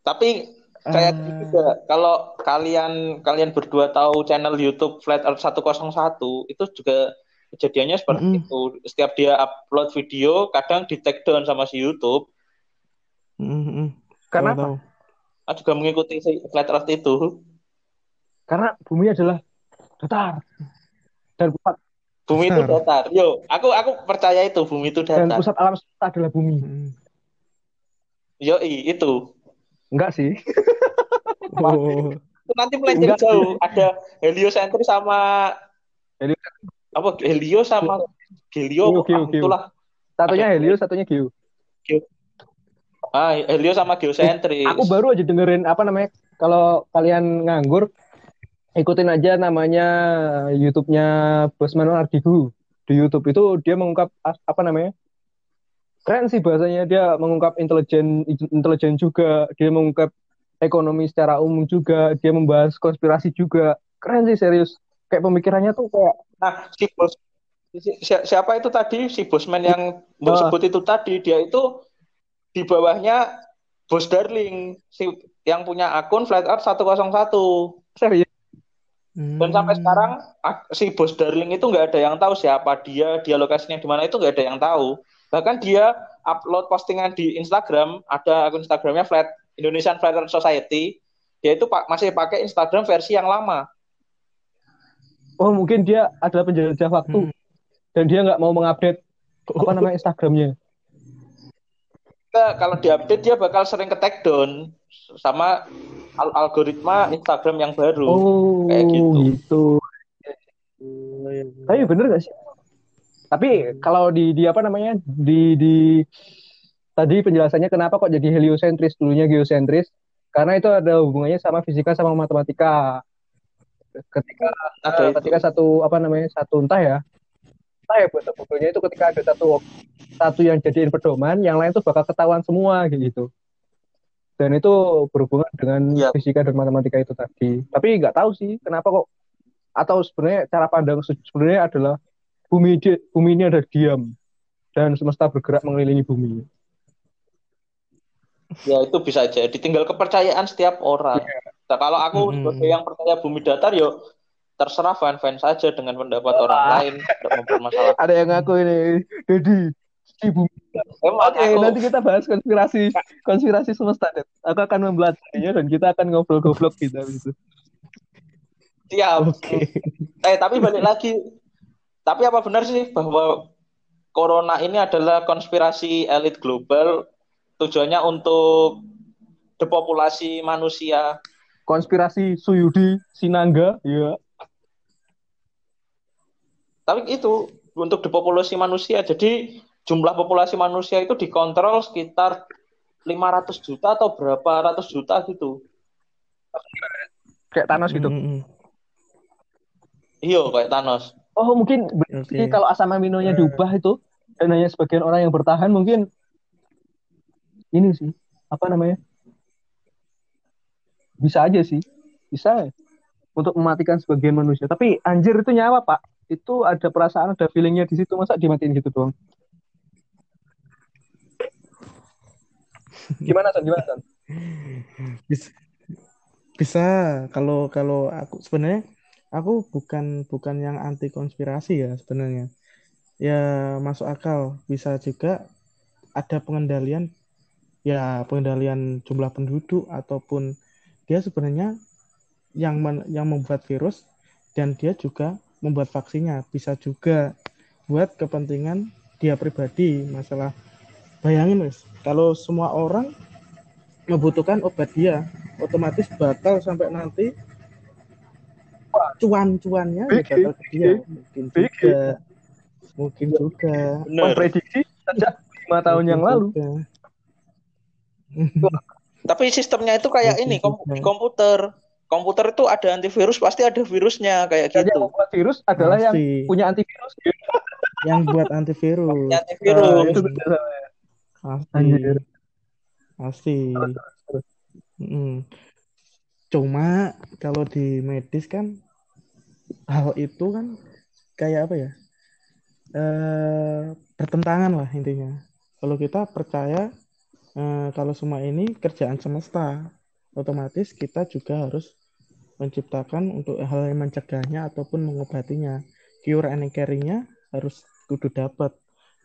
Tapi kayak Ah. gitu juga kalau kalian kalian berdua tahu channel YouTube Flat Earth 101 itu juga kejadiannya seperti Mm-mm. itu. Setiap dia upload video kadang di take down sama si YouTube. Hmm, hmm. Karena Tahu, apa? tahu. Aku juga mengikuti si Flat Earth itu. Karena bumi adalah datar. Dan pusat, Bumi itu Besar. datar. Yo, aku aku percaya itu bumi itu dan datar. pusat alam semesta adalah bumi. Hmm. Yo, itu. Enggak sih. <laughs> Oh. Itu nanti melenceng Enggak. jauh. Ada heliosentris sama Helio- apa helio sama gelio Geo, geo, ah, geo. itulah. Satunya Helios, satunya Geo. Ah, helio sama geosentris. Aku baru aja dengerin apa namanya kalau kalian nganggur ikutin aja namanya YouTube-nya Bos Manuel Ardigu di YouTube itu dia mengungkap apa namanya keren sih bahasanya dia mengungkap intelijen intelijen juga dia mengungkap ekonomi secara umum juga dia membahas konspirasi juga keren sih serius kayak pemikirannya tuh kayak Nah, si bos si- si- siapa itu tadi si bosman yang Mbak Ah. sebut itu tadi dia itu di bawahnya Bos Darling. Si yang punya akun Flat Earth 101 serius? Dan sampai Hmm. sekarang si Bos Darling itu nggak ada yang tahu siapa dia dia lokasinya di mana itu nggak ada yang tahu. Bahkan dia upload postingan di Instagram ada akun Instagramnya Flat Indonesian Flat Earth Society. Dia itu pak masih pakai Instagram versi yang lama. Oh mungkin dia adalah penjelajah waktu. Hmm. dan dia nggak mau mengupdate <laughs> apa namanya Instagramnya kalau diupdate dia bakal sering ke take down sama al- algoritma Instagram yang baru. Oh, Kayak gitu. gitu. Tapi bener gak sih? Tapi kalau di, di apa namanya di di tadi penjelasannya kenapa kok jadi heliosentris dulunya geosentris? Karena itu ada hubungannya sama fisika sama matematika. Ketika Ada itu. ketika satu apa namanya satu entah ya entah ya buat bukunya itu ketika ada satu satu yang jadiin pedoman, yang lain tuh bakal ketahuan semua gitu. Dan itu berhubungan dengan Iya. fisika dan matematika itu tadi. Tapi nggak tahu sih kenapa kok atau sebenarnya cara pandang se- sebenarnya adalah bumi di, bumi ini ada diam dan semesta bergerak mengelilingi bumi. Ya itu bisa jadi tinggal kepercayaan setiap orang. Nah, kalau aku Mm-mm. sebagai yang percaya bumi datar yo terserah fan-fan saja dengan pendapat orang lain. Nggak untuk mempermasalahkan. Ada yang ngaku ini, Dedi, ibu. Emang Oke, aku- nanti kita bahas konspirasi konspirasi semesta. Ded. Aku akan membelajarinya dan kita akan ngobrol goblok kita gitu. siap. Oke. Eh tapi balik lagi. Tapi apa benar sih bahwa corona ini adalah konspirasi elit global tujuannya untuk depopulasi manusia. Konspirasi Suyudi Sinangga, ya. Tapi itu untuk depopulasi manusia. Jadi jumlah populasi manusia itu dikontrol sekitar 500 juta atau berapa ratus juta gitu. Kayak Thanos gitu. Mm, mm, Iya kayak Thanos. Oh, mungkin. Jadi kalau asam aminonya diubah itu dan hanya sebagian orang yang bertahan mungkin ini sih apa namanya bisa aja sih bisa untuk mematikan sebagian manusia tapi anjir itu nyawa pak itu ada perasaan ada feelingnya di situ. Masa dimatiin gitu doang? <laughs> Gimana San? Gimana San? Bisa bisa kalau kalau aku sebenarnya aku bukan bukan yang anti konspirasi ya sebenarnya. Ya masuk akal. Bisa juga ada pengendalian ya pengendalian jumlah penduduk ataupun dia sebenarnya yang men- yang membuat virus dan dia juga membuat vaksinnya bisa juga buat kepentingan dia pribadi masalah bayangin wes kalau semua orang membutuhkan obat dia otomatis bakal sampai nanti cuan-cuannya ya bakal ke dia. mungkin juga mungkin juga. Prediksi sejak lima tahun yang lalu. Tapi sistemnya itu kayak Mungkin ini komputer. Komputer itu ada antivirus pasti ada virusnya kayak jadi yang gitu. membuat virus adalah yang Pasti. punya antivirus <laughs> yang buat antivirus Punya antivirus. Itu kerjasamanya. pasti Anjir. pasti Mm. cuma kalau di medis kan hal itu kan kayak apa ya eh bertentangan lah intinya kalau kita percaya eh, kalau semua ini kerjaan semesta otomatis kita juga harus menciptakan untuk hal yang mencegahnya ataupun mengobatinya cure and carry-nya harus kudu dapat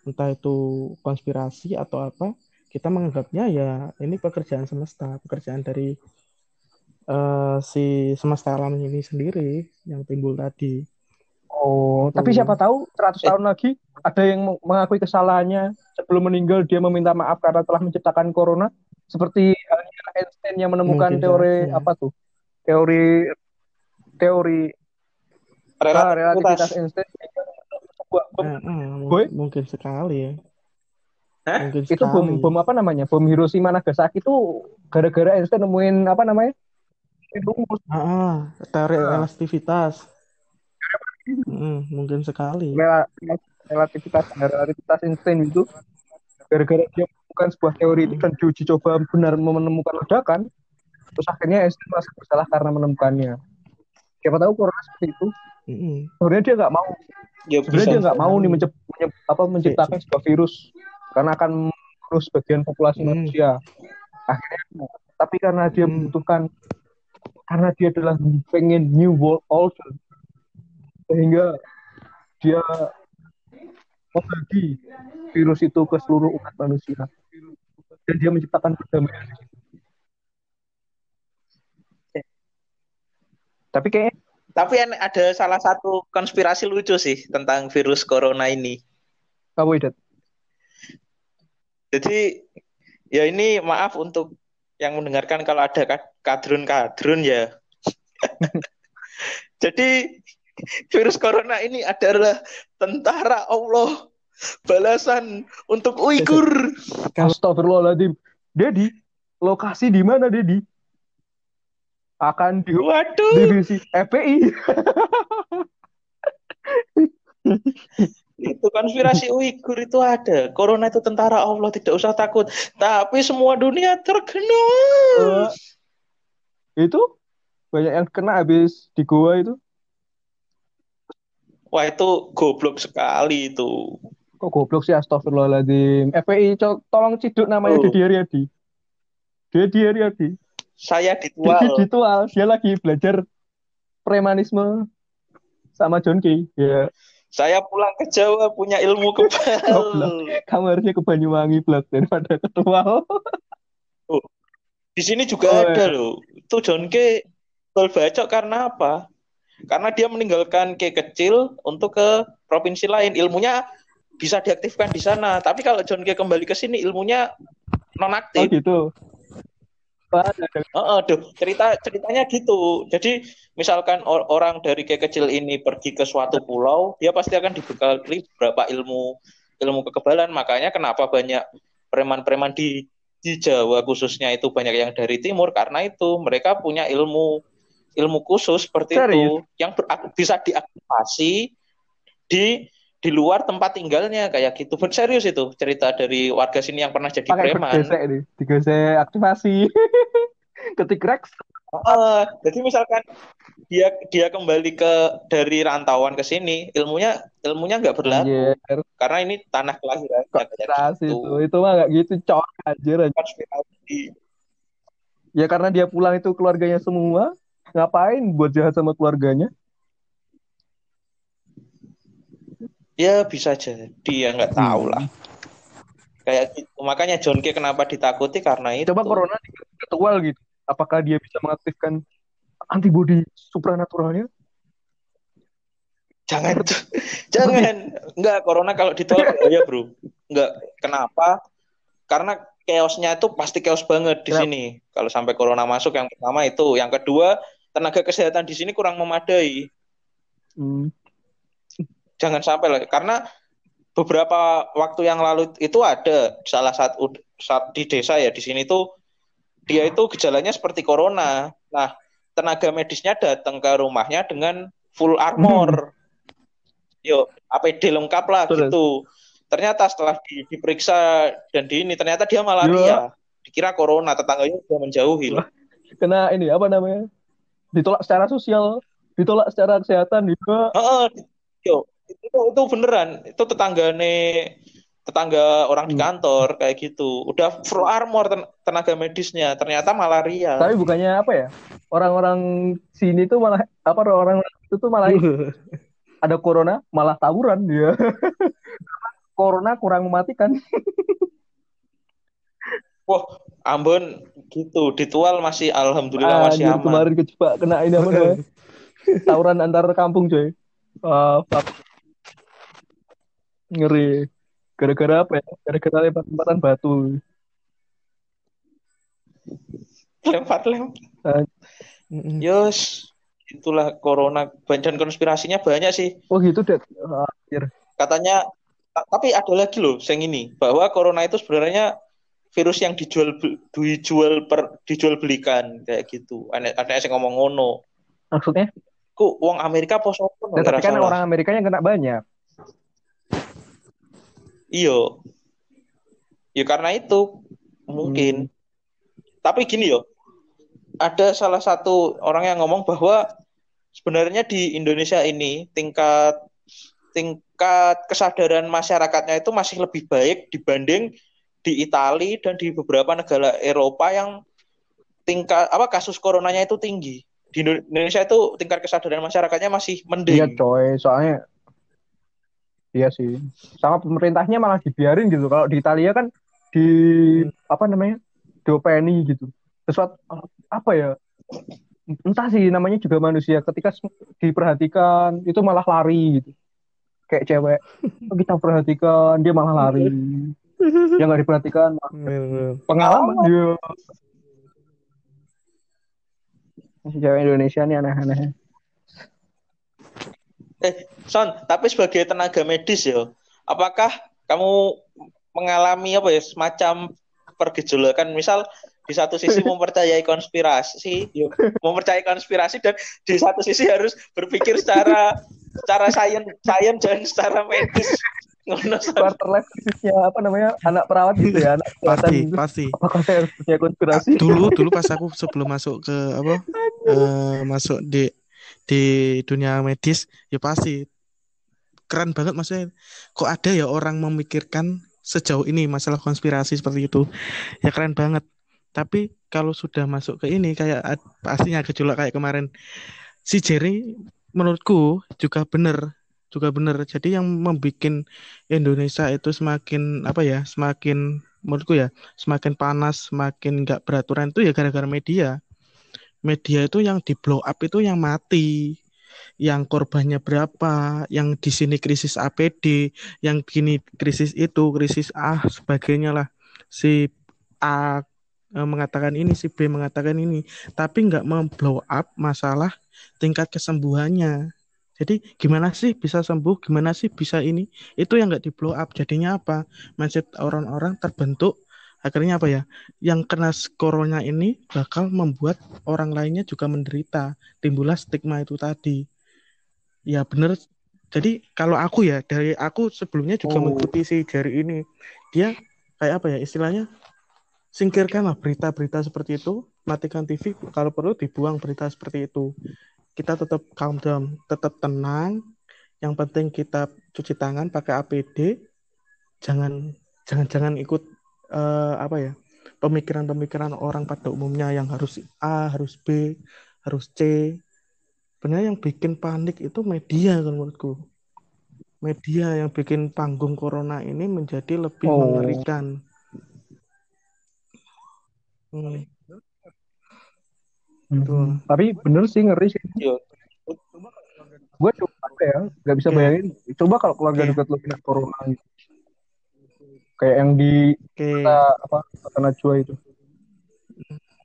entah itu konspirasi atau apa kita menganggapnya ya ini pekerjaan semesta pekerjaan dari eh, si semesta alam ini sendiri yang timbul tadi Oh, Tuh. tapi siapa tahu 100 Eh. tahun lagi ada yang meng- mengakui kesalahannya sebelum meninggal dia meminta maaf karena telah menciptakan corona seperti halnya Einstein yang menemukan Mungkin teori saja. apa tuh? Teori teori ah, relativitas Relativitas. Einstein sebuah bom, Eh, eh, mu- Boy? mungkin sekali ya Hah? mungkin itu bom sekali bom apa namanya? Bom Hiroshima Nagasaki itu gara-gara Einstein nemuin apa namanya? rumus Ah, ah, teori Ah. relativitas Mm, mungkin sekali rela- relativitas relativitas Einstein itu gara-gara dia menemukan sebuah teori itu dan diuji coba benar menemukan ledakan terus akhirnya Einstein merasa bersalah karena menemukannya siapa tahu corona seperti itu Mm-mm. sebenarnya dia nggak mau Ya sebenarnya dia nggak mau nih sekali. mencep- menyep- apa, menciptakan sebuah virus karena akan terus bagian populasi Hmm. manusia akhirnya tapi karena dia Hmm. membutuhkan karena dia adalah pengen new world order sehingga dia membagi virus itu ke seluruh umat manusia dan dia menciptakan perdamaian di situ. Tapi kayaknya Tapi ada salah satu konspirasi lucu sih tentang virus corona ini. kamu Idat Jadi ya ini maaf untuk yang mendengarkan kalau ada ka- kadrun-kadrun ya. <laughs> Jadi virus corona ini adalah tentara Allah balasan untuk Uighur. Astagfirullahaladzim. Dedi, lokasi di mana Dedi? Akan di Waduh, divisi FPI. itu konspirasi Uighur itu ada. Corona itu tentara Allah, tidak usah takut. Tapi semua dunia terkena. Eh, itu banyak yang kena habis di goa itu. Wah itu goblok sekali itu. Kok goblok sih astagfirullahaladzim. FPI tolong ciduk namanya Oh. Dedi Aryadi. Dedi Aryadi. Saya <laughs> ditual. Ditual. Dia lagi belajar premanisme sama John Kay. Ya. Saya pulang ke Jawa punya ilmu kebal. Kamu harusnya ke Banyuwangi Blak daripada ke Tual. <laughs> Oh, di sini juga Oh, ada iya. loh. Itu John K. Bal bacok karena apa? Karena dia meninggalkan K kecil untuk ke provinsi lain. Ilmunya bisa diaktifkan di sana. Tapi kalau John K kembali ke sini ilmunya Oh nonaktif. gitu. Heeh, aduh, cerita ceritanya gitu. Jadi misalkan or- orang dari kayak kecil ini pergi ke suatu pulau, dia pasti akan dibekali beberapa ilmu ilmu kekebalan. Makanya kenapa banyak preman-preman di di Jawa khususnya itu banyak yang dari timur karena itu mereka punya ilmu ilmu khusus seperti Serius? itu yang ber- bisa diaktifasi di di luar tempat tinggalnya kayak gitu. Ben- Serius itu cerita dari warga sini yang pernah jadi pakai preman. nih, digesek aktivasi. <laughs> Ketik Rex. Eh, jadi misalkan dia dia kembali ke dari rantauan ke sini, ilmunya ilmunya nggak berlaku Anjir, karena ini tanah kelahirannya kayak konspirasi gitu. itu. Itu mah gak gitu, cok. Anjir, anjir. Konspirasi. Ya karena dia pulang itu keluarganya semua. Ngapain buat jahat sama keluarganya? Ya bisa jadi ya nggak tahu lah. Kayak gitu. Makanya John K kenapa ditakuti karena itu. Coba corona ketual gitu. Apakah dia bisa mengaktifkan antibodi supranaturalnya? Jangan, <laughs> jangan. Enggak, corona kalau ditolak <laughs> ya bro. Enggak. Kenapa? Karena chaosnya itu pasti chaos banget di Kenapa? sini. Kalau sampai corona masuk yang pertama itu, yang kedua tenaga kesehatan di sini kurang memadai. Hmm. Jangan sampai lah, karena beberapa waktu yang lalu itu ada salah satu di desa ya di sini tuh dia itu gejalanya seperti corona. Nah, tenaga medisnya datang ke rumahnya dengan full armor. Yo, APD lengkap lah Terus? gitu. Ternyata setelah di- diperiksa dan di ini ternyata dia malaria. Dikira corona, tetangganya sudah menjauhi loh. Kena ini apa namanya? Ditolak secara sosial, ditolak secara kesehatan juga. Heeh, yo, itu itu beneran. Itu tetanggane tetangga orang di Hmm. kantor kayak gitu. Udah full armor ten- tenaga medisnya, ternyata malaria. Tapi bukannya apa ya? Orang-orang sini tuh malah apa orang itu tuh malah <laughs> ada corona malah tawuran dia. <laughs> corona kurang mematikan. <laughs> Wah, Ambon gitu, ditual masih alhamdulillah masih Anjir, aman. kemarin kejebak kena ini apa? Tawuran antar kampung, coy. Ah, fuck. Ngeri. Gara-gara apa ya? Gara-gara lempar-lemparan batu. Lempar-lempar. Mm-mm. Yos, itulah corona dan konspirasinya banyak sih. Oh gitu, Dad. Ah, Anjir. Katanya ta- tapi ada lagi loh yang ini bahwa corona itu sebenarnya virus yang dijual dijual per dijual belikan kayak gitu. Ada ada yang ngomong ngono. Maksudnya? Ku uang Amerika poso Ya, tapi kan orang Amerika yang kena banyak. Iyo. Ya karena itu mungkin. Tapi gini yo. Ada salah satu orang yang ngomong bahwa sebenarnya di Indonesia ini tingkat tingkat kesadaran masyarakatnya itu masih lebih baik dibanding di Italia dan di beberapa negara Eropa yang tingkat apa kasus coronanya itu tinggi. Di Indo- Indonesia itu tingkat kesadaran masyarakatnya masih Iya, mending. coy. Soalnya Iya sih. Sama pemerintahnya malah dibiarin gitu. Kalau di Italia kan di apa namanya? diopeni gitu. Sesuatu apa ya? Entah sih namanya juga manusia. Ketika diperhatikan itu malah lari gitu. Kayak cewek. <laughs> Oh, kita perhatikan dia malah lari. Yang nggak diperhatikan pengalaman dia. Cewek Indonesia nih aneh-aneh. Eh, <laughs> Son, tapi sebagai tenaga medis ya, apakah kamu mengalami apa ya semacam pergejolakan misal di satu sisi <laughs> mempercayai konspirasi, mempercayai konspirasi dan di satu sisi harus berpikir secara secara sains sains dan secara medis. <laughs> Quarter life krisisnya apa namanya anak perawat gitu ya anak pasti gitu. pasti. Apakah saya harus punya konspirasi? Dulu dulu pas aku sebelum masuk ke apa eh, masuk di di dunia medis ya pasti. Keren banget maksudnya. Kok ada ya orang memikirkan sejauh ini masalah konspirasi seperti itu? Ya keren banget. Tapi kalau sudah masuk ke ini kayak pastinya gejolak kayak kemarin. Si Jerry menurutku juga bener. Juga benar. Jadi yang membuat Indonesia itu semakin apa ya, semakin menurutku ya, semakin panas, semakin nggak beraturan itu ya gara-gara media. Media itu yang di blow up itu yang mati, yang korbannya berapa, yang di sini krisis APD, yang gini krisis itu, krisis A sebagainya lah. Si A e, mengatakan ini, si B mengatakan ini, tapi nggak memblow up masalah tingkat kesembuhannya. Jadi gimana sih bisa sembuh, gimana sih bisa ini? Itu yang nggak di blow up. Jadinya apa? Mindset orang-orang terbentuk akhirnya apa ya? Yang kena corona ini bakal membuat orang lainnya juga menderita. Timbullah stigma itu tadi. Ya bener. Jadi kalau aku ya dari aku sebelumnya juga oh. mengikuti si jari ini. Dia kayak apa ya istilahnya? Singkirkanlah berita-berita seperti itu, matikan TV kalau perlu dibuang berita seperti itu kita tetap calm down, tetap tenang. Yang penting kita cuci tangan pakai APD. Jangan jangan jangan ikut uh, apa ya pemikiran-pemikiran orang pada umumnya yang harus A, harus B, harus C. Sebenarnya yang bikin panik itu media kan menurutku. Media yang bikin panggung corona ini menjadi lebih oh. mengerikan. Hmm. Hmm. Tapi bener sih ngeri sih. Iya. Gue coba ya, nggak bisa bayangin. Coba kalau keluarga yeah. dekat lo kena corona gitu. Kayak yang di okay. apa kata Najwa itu.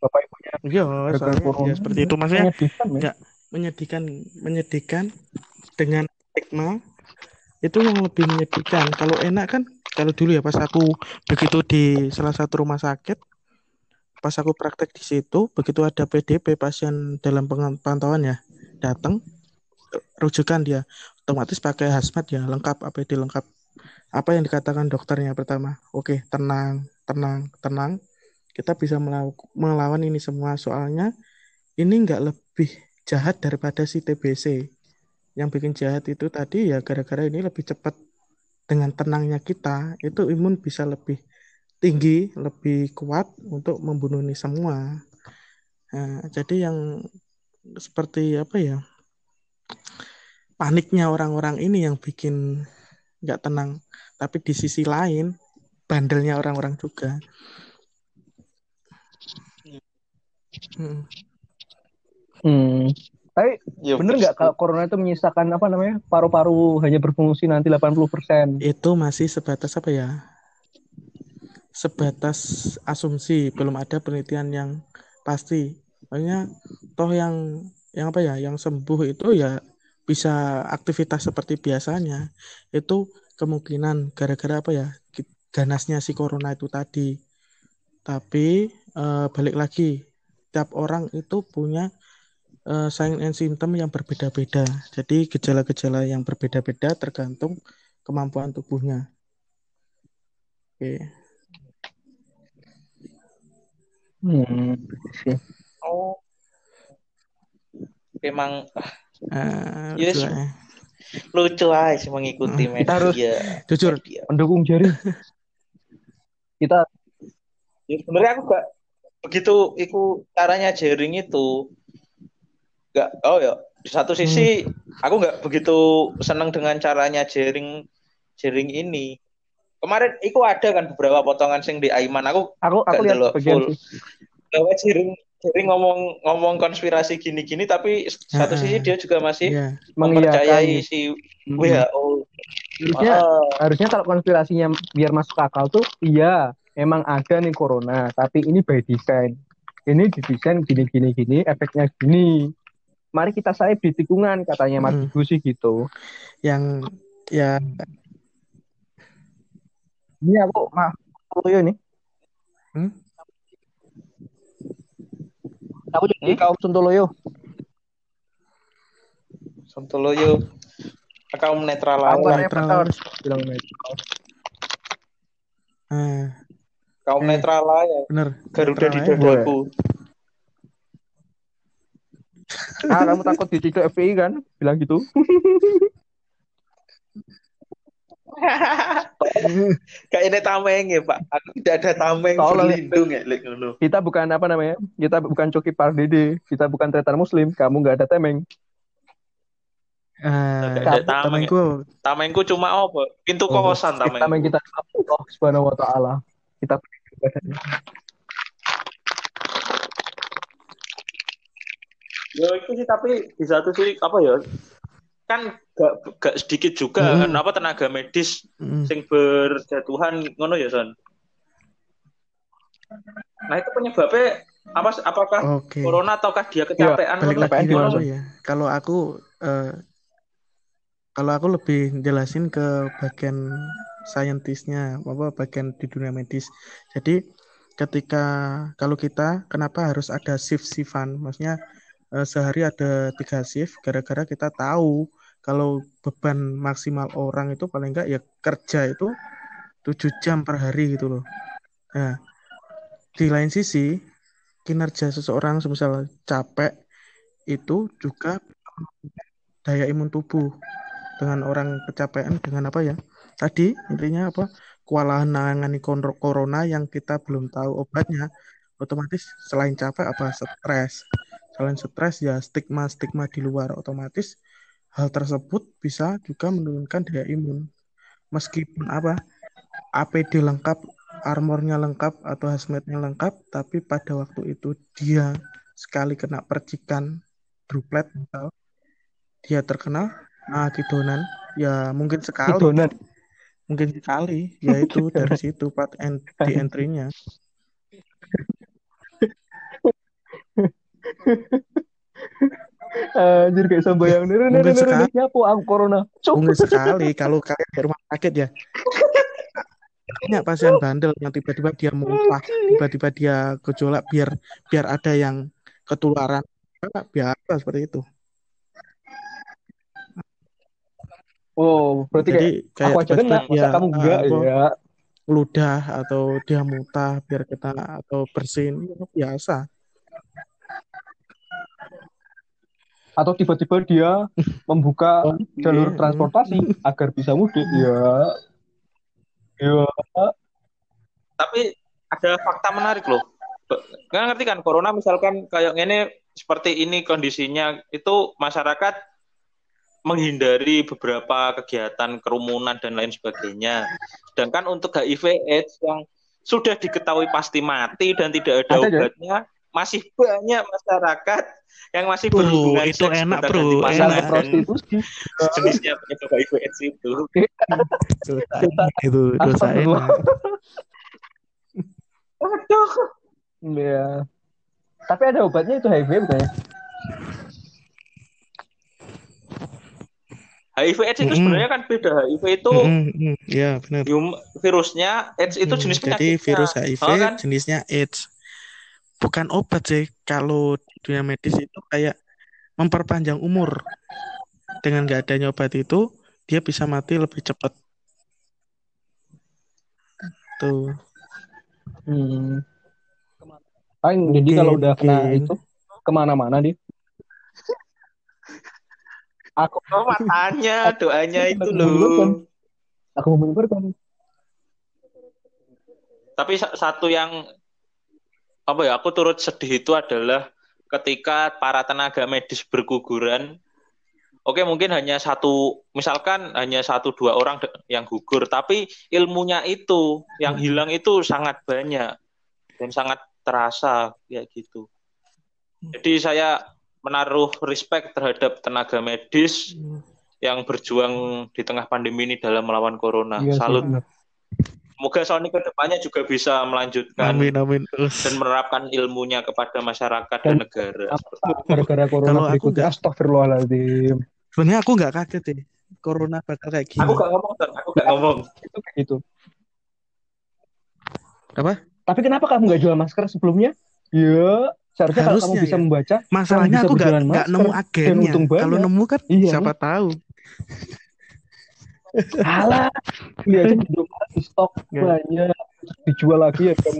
Bapak ibunya. Iya, ya, seperti itu maksudnya. Menyedihkan, ya, menyedihkan, menyedihkan dengan stigma itu yang lebih menyedihkan. Kalau enak kan, kalau dulu ya pas aku begitu di salah satu rumah sakit, pas aku praktek di situ begitu ada PDP pasien dalam pantauan ya datang rujukan dia otomatis pakai hazmat ya lengkap APD lengkap apa yang dikatakan dokternya pertama oke tenang tenang tenang kita bisa melawan ini semua soalnya ini nggak lebih jahat daripada si TBC yang bikin jahat itu tadi ya gara-gara ini lebih cepat dengan tenangnya kita itu imun bisa lebih tinggi, lebih kuat untuk membunuh ini semua. Nah, jadi yang seperti apa ya? Paniknya orang-orang ini yang bikin nggak tenang. Tapi di sisi lain, bandelnya orang-orang juga. Hmm. hmm. Tapi ya, bener nggak kalau corona itu menyisakan apa namanya paru-paru hanya berfungsi nanti 80%? Itu masih sebatas apa ya? sebatas asumsi, belum ada penelitian yang pasti. Makanya toh yang yang apa ya, yang sembuh itu ya bisa aktivitas seperti biasanya. Itu kemungkinan gara-gara apa ya? ganasnya si corona itu tadi. Tapi uh, balik lagi, tiap orang itu punya uh, sign and symptom yang berbeda-beda. Jadi gejala-gejala yang berbeda-beda tergantung kemampuan tubuhnya. Oke. Hmm. Oh. Emang uh, yes, ya. lucu aja sih mengikuti uh, media. Kita harus jujur media. mendukung jari. kita ya, sebenarnya aku gak begitu itu caranya jaring itu gak oh ya di satu sisi hmm. aku nggak begitu senang dengan caranya jaring jaring ini Kemarin itu ada kan beberapa potongan sing di Aiman. Aku aku aku lihat full. Bahwa Jiring Jiring ngomong ngomong konspirasi gini-gini tapi satu sisi dia juga masih yeah. mempercayai si WHO. Harusnya, oh. harusnya kalau konspirasinya biar masuk akal tuh iya emang ada nih corona tapi ini by design. Ini didesain gini-gini gini efeknya gini. Mari kita saya di tikungan katanya Mas hmm. sih gitu. Yang ya ini aku mah Sontoloyo ini. Hmm? Aku jadi hmm? kaum Sontoloyo. Sontoloyo. Kaum netral kaum netral. Bilang netral. Hmm. Kaum eh, netral lah ya. Bener. Garuda di dadaku. ah, kamu takut diciduk FPI kan? Bilang gitu. <laughs> <laughs> Kayak ini tameng ya Pak. Aku tidak ada tameng berlindung ya. Kita bukan apa namanya? Kita bukan Coki Pardede. Kita bukan tretan Muslim. Kamu nggak ada tameng. Ada tameng. tamengku Tamengku cuma apa? Pintu Oh, kosan kita tamengku. yang kita Allah subhanahu wa ta'ala kita. Ya itu sih tapi di satu sisi apa ya? Kan gak, gak sedikit juga Hmm. kan apa tenaga medis mm, sing berjatuhan ngono ya Son. Nah itu penyebabnya apa? Apakah oke. corona ataukah dia kecapean? Balik ngono? lagi apa Son? ya? Kalau aku eh, kalau aku lebih jelasin ke bagian saintisnya, apa bagian di dunia medis. Jadi ketika kalau kita kenapa harus ada shift-shiftan? Maksudnya eh, sehari ada tiga shift, gara-gara kita tahu kalau beban maksimal orang itu paling enggak ya kerja itu 7 jam per hari gitu loh. Nah, di lain sisi kinerja seseorang semisal capek itu juga daya imun tubuh dengan orang kecapean dengan apa ya? Tadi intinya apa? Kewalahan menangani corona yang kita belum tahu obatnya otomatis selain capek apa? Stres. Selain stres ya stigma stigma di luar otomatis hal tersebut bisa juga menurunkan daya imun. Meskipun apa? APD lengkap armornya lengkap atau hazmatnya lengkap tapi pada waktu itu dia sekali kena percikan droplet misal dia terkena akidonan ya mungkin sekali. Idonan. mungkin sekali. Ya itu <laughs> dari situ part en- di entry-nya <laughs> Anjir kayak sambayang nere nere Mungkin nere nyapu aku corona. Mungkin sekali kalau kalian di rumah sakit ya. Banyak pasien bandel yang tiba-tiba dia muntah tiba-tiba dia gejolak biar biar ada yang ketularan. Biasa seperti itu? Oh, berarti kayak jadi kayak aku aja kena, masa kamu enggak ya? ludah atau dia muntah biar kita atau bersin biasa Atau tiba-tiba dia <laughs> membuka Oh, jalur iya. transportasi agar bisa mudik. Ya. Ya. Tapi ada fakta menarik loh. Nggak ngerti kan corona misalkan kayak ini seperti ini kondisinya itu masyarakat menghindari beberapa kegiatan kerumunan dan lain sebagainya. Sedangkan untuk HIV AIDS yang sudah diketahui pasti mati dan tidak ada obatnya, masih banyak masyarakat yang masih Bro, berhubungan itu seks enak, bro, enak. prostitusi. sejenisnya penyebab HIV AIDS itu. dosa itu dosa enak Waduh. Ya. Tapi ada obatnya itu HIV bukan ya? HIV AIDS itu Mm-mm. sebenarnya kan beda. HIV itu Mm, mm, ya benar virusnya, AIDS itu Hmm, jenis jadi penyakitnya. virus HIV Oh, kan? jenisnya AIDS bukan obat sih kalau dunia medis itu kayak memperpanjang umur dengan nggak adanya obat itu dia bisa mati lebih cepat tuh Hmm. Paling jadi kalau udah kena mungkin. itu ke mana-mana dia. Aku Oh, matanya, <laughs> doanya itu loh. menurutkan. aku mau menyebarkan. Tapi sa- satu yang apa ya, aku turut sedih itu adalah ketika para tenaga medis berguguran. Oke, mungkin hanya satu, misalkan hanya satu dua orang yang gugur, tapi ilmunya itu yang Hmm. hilang itu sangat banyak dan sangat terasa ya gitu. Jadi saya menaruh respect terhadap tenaga medis yang berjuang di tengah pandemi ini dalam melawan corona. Iya sih, Salut. benar. Semoga Sony ke depannya juga bisa melanjutkan amin amin dan menerapkan ilmunya kepada masyarakat dan Dan- negara. Gara-gara Kalau corona aku berikutnya nggak- astagfirullahaladzim. sebenarnya aku nggak kaget sih corona bakal kayak gini Aku gak ngomong, Ton. aku gak ngomong. Itu kayak gitu. Apa? Tapi kenapa kamu nggak jual masker sebelumnya? Ya, seharusnya kalau kamu bisa ya. membaca, masalahnya aku nggak masker nemu dan agennya kalau nemu kan Iya. siapa tahu Alah, beli aja di Indomaret di stok Nggak. banyak, terus dijual lagi ya kan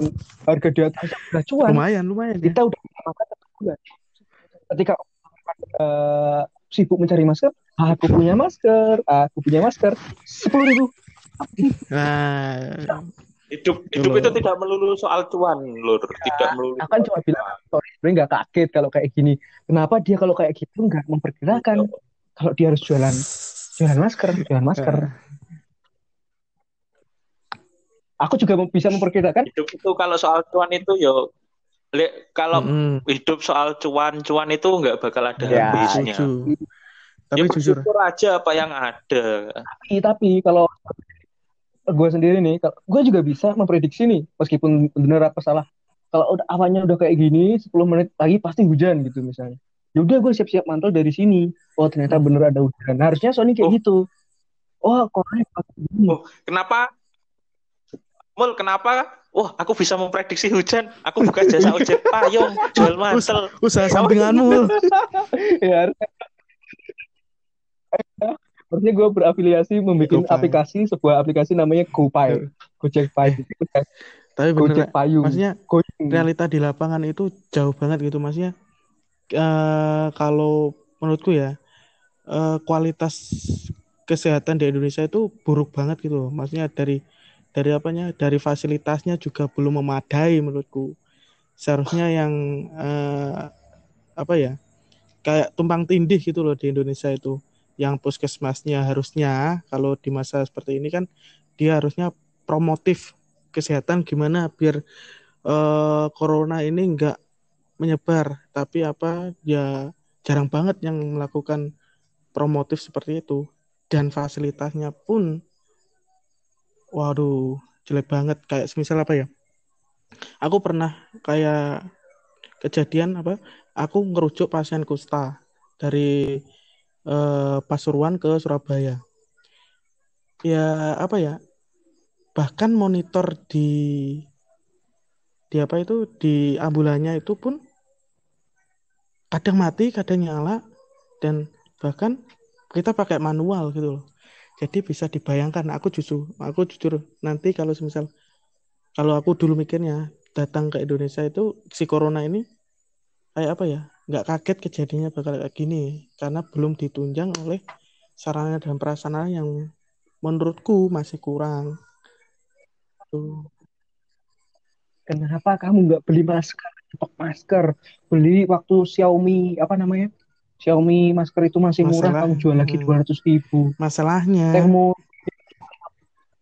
harga di atas udah cuan. lumayan lumayan ya. Kita udah makan satu bulan. Ketika eh, sibuk mencari masker, aku punya masker, aku punya masker, sepuluh ribu. nah Hidup hidup itu tidak melulu soal cuan, Lur. Tidak melulu. Aku kan cuma bilang, sorry, sebenarnya nggak kaget kalau kayak gini. Kenapa dia kalau kayak gitu nggak memperkirakan kalau dia harus jualan jualan masker, jualan masker. Aku juga bisa memperkirakan hidup itu kalau soal cuan itu yo le, kalau Mm-mm. hidup soal cuan-cuan itu nggak bakal ada Ya, habisnya. Setuju. Ya Tapi jujur, bersyukur aja apa yang ada. tapi tapi kalau gue sendiri nih, gue juga bisa memprediksi nih, meskipun benar apa salah. Kalau udah awannya udah kayak gini, 10 menit lagi pasti hujan gitu misalnya. Ya udah gue siap-siap mantul dari sini. Oh ternyata Hmm. bener ada hujan. Nah, harusnya Sony kayak Oh. gitu. Oh gini. Oh, kenapa? Mul, kenapa? Wah, aku bisa memprediksi hujan. Aku buka jasa ojek <laughs> payung, jual mantel. usaha sampinganmu. <laughs> ya harusnya harusnya gue berafiliasi membuat aplikasi sebuah aplikasi namanya GoPay Gojek Pay Tapi Gojek bener, Payung maksudnya Gojek realita di lapangan itu jauh banget gitu maksudnya. Eh, kalau menurutku ya eh, kualitas kesehatan di Indonesia itu buruk banget gitu loh. Maksudnya dari dari apanya? Dari fasilitasnya juga belum memadai menurutku. Seharusnya yang eh, apa ya? Kayak tumpang tindih gitu loh di Indonesia itu. Yang puskesmasnya harusnya kalau di masa seperti ini kan dia harusnya promotif kesehatan gimana biar eh, corona ini enggak menyebar tapi apa ya jarang banget yang melakukan promotif seperti itu. Dan fasilitasnya pun waduh jelek banget. Kayak semisal apa ya? Aku pernah kayak kejadian apa aku ngerujuk pasien kusta dari eh, Pasuruan ke Surabaya. Ya apa ya bahkan monitor di di apa itu di ambulannya itu pun kadang mati kadang nyala dan bahkan kita pakai manual gitu loh. Jadi bisa dibayangkan aku justru aku jujur nanti kalau semisal kalau aku dulu mikirnya datang ke Indonesia itu si corona ini kayak apa ya nggak kaget kejadiannya bakal kayak gini karena belum ditunjang oleh sarana dan prasarana yang menurutku masih kurang. Tuh. Kenapa kamu nggak beli masker stok masker. Beli waktu Xiaomi apa namanya? Xiaomi masker itu masih murah Masalah- kamu jual lagi hmm. dua ratus ribu. Masalahnya termo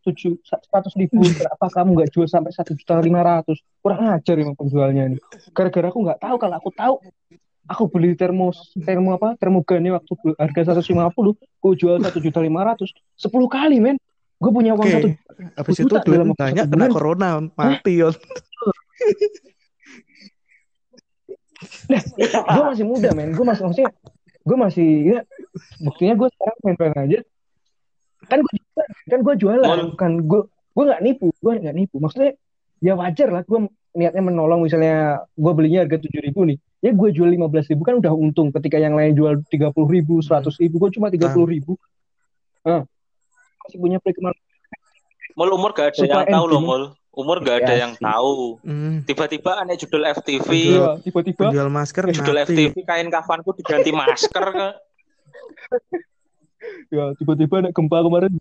tujuh seratus ribu. Berapa kamu nggak jual sampai satu juta lima ratus? Kurang ajar emang penjualnya ini. Gara-gara aku nggak tahu kalau aku tahu aku beli termo termo apa? Termogane waktu harga seratus lima puluh aku jual satu juta lima ratus. Sepuluh kali men. Gue punya uang satu habis itu duit dalam banyak satu kena bulan. corona mati ya <laughs> gue masih muda men. Gue masih maksudnya gue masih ya buktinya gue sekarang main-main aja. Kan gue kan gue jualan. Mall. bukan gue gue nggak nipu gue nggak nipu. Maksudnya ya wajar lah gue niatnya menolong. Misalnya gue belinya harga tujuh ribu nih. Ya gue jual lima belas ribu kan udah untung. Ketika yang lain jual tiga puluh ribu seratus ribu gue cuma tiga puluh ribu. Nah, masih punya pelik Mul umur gak ada Supaya yang tahu loh. Umur gak ada Ya yang sih. tahu. Hmm, Tiba-tiba aneh judul FTV, Iya, tiba-tiba penjual masker judul mati FTV kain kafanku diganti masker ke <laughs> ya tiba-tiba ada gempa kemarin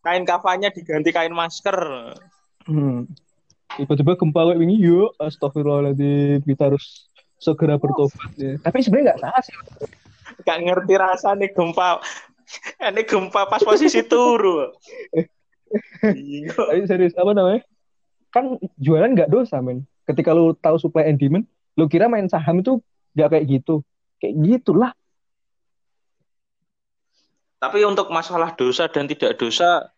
kain kafannya diganti kain masker. Hmm. tiba-tiba gempa kayak ini yuk astagfirullahaladzim kita harus segera bertobat ya. tapi sebenarnya nggak salah sih Gak ngerti rasanya gempa. Ini gempa pas posisi turu. Iya. <laughs> Tapi serius apa namanya? Kan jualan nggak dosa men. Ketika lu tahu supply and demand, lu kira main saham itu nggak kayak gitu. Kayak gitulah. Tapi untuk masalah dosa dan tidak dosa,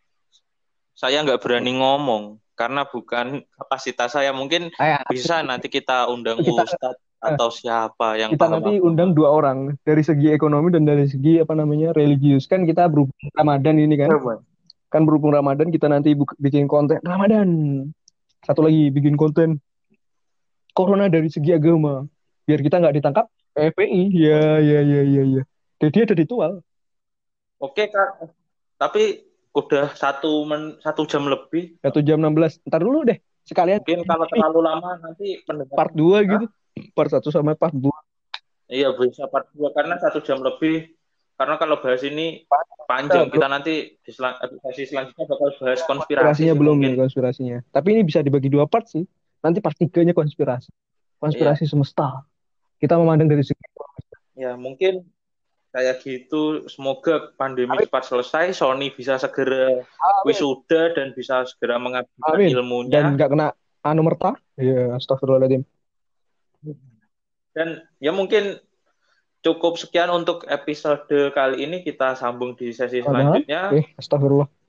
saya nggak berani ngomong karena bukan kapasitas saya. Mungkin Kayak bisa nanti kita undang Kita- Ustadz atau siapa yang kita paham nanti apa. undang dua orang dari segi ekonomi dan dari segi apa namanya religius kan kita berhubung Ramadan ini kan kan berhubung Ramadan kita nanti bikin konten Ramadan satu lagi bikin konten. Corona dari segi agama. Biar kita nggak ditangkap FPI ya ya ya ya ya. Jadi ada ritual Oke kak, tapi udah satu men, satu jam lebih. satu jam 16 ntar dulu deh sekalian. Mungkin kalau terlalu lama nanti pendengar. part 2 gitu. Part 1 sama part 2 Iya bisa part dua. Karena satu jam lebih. Karena kalau bahas ini panjang, kita nanti di edukasi selanjutnya bakal bahas konspirasi. konspirasinya belum mungkin. nih konspirasinya tapi ini bisa dibagi dua part sih nanti part 3 nya konspirasi konspirasi semesta kita memandang dari segi Ya mungkin kayak gitu semoga pandemi Amin. cepat selesai Sony bisa segera Amin. wisuda dan bisa segera mengabdikan Amin. ilmunya Dan nggak kena anu merta. Iya, astagfirullahaladzim. dan ya mungkin cukup sekian untuk episode kali ini. Kita sambung di sesi Padahal, selanjutnya. Eh, astagfirullah.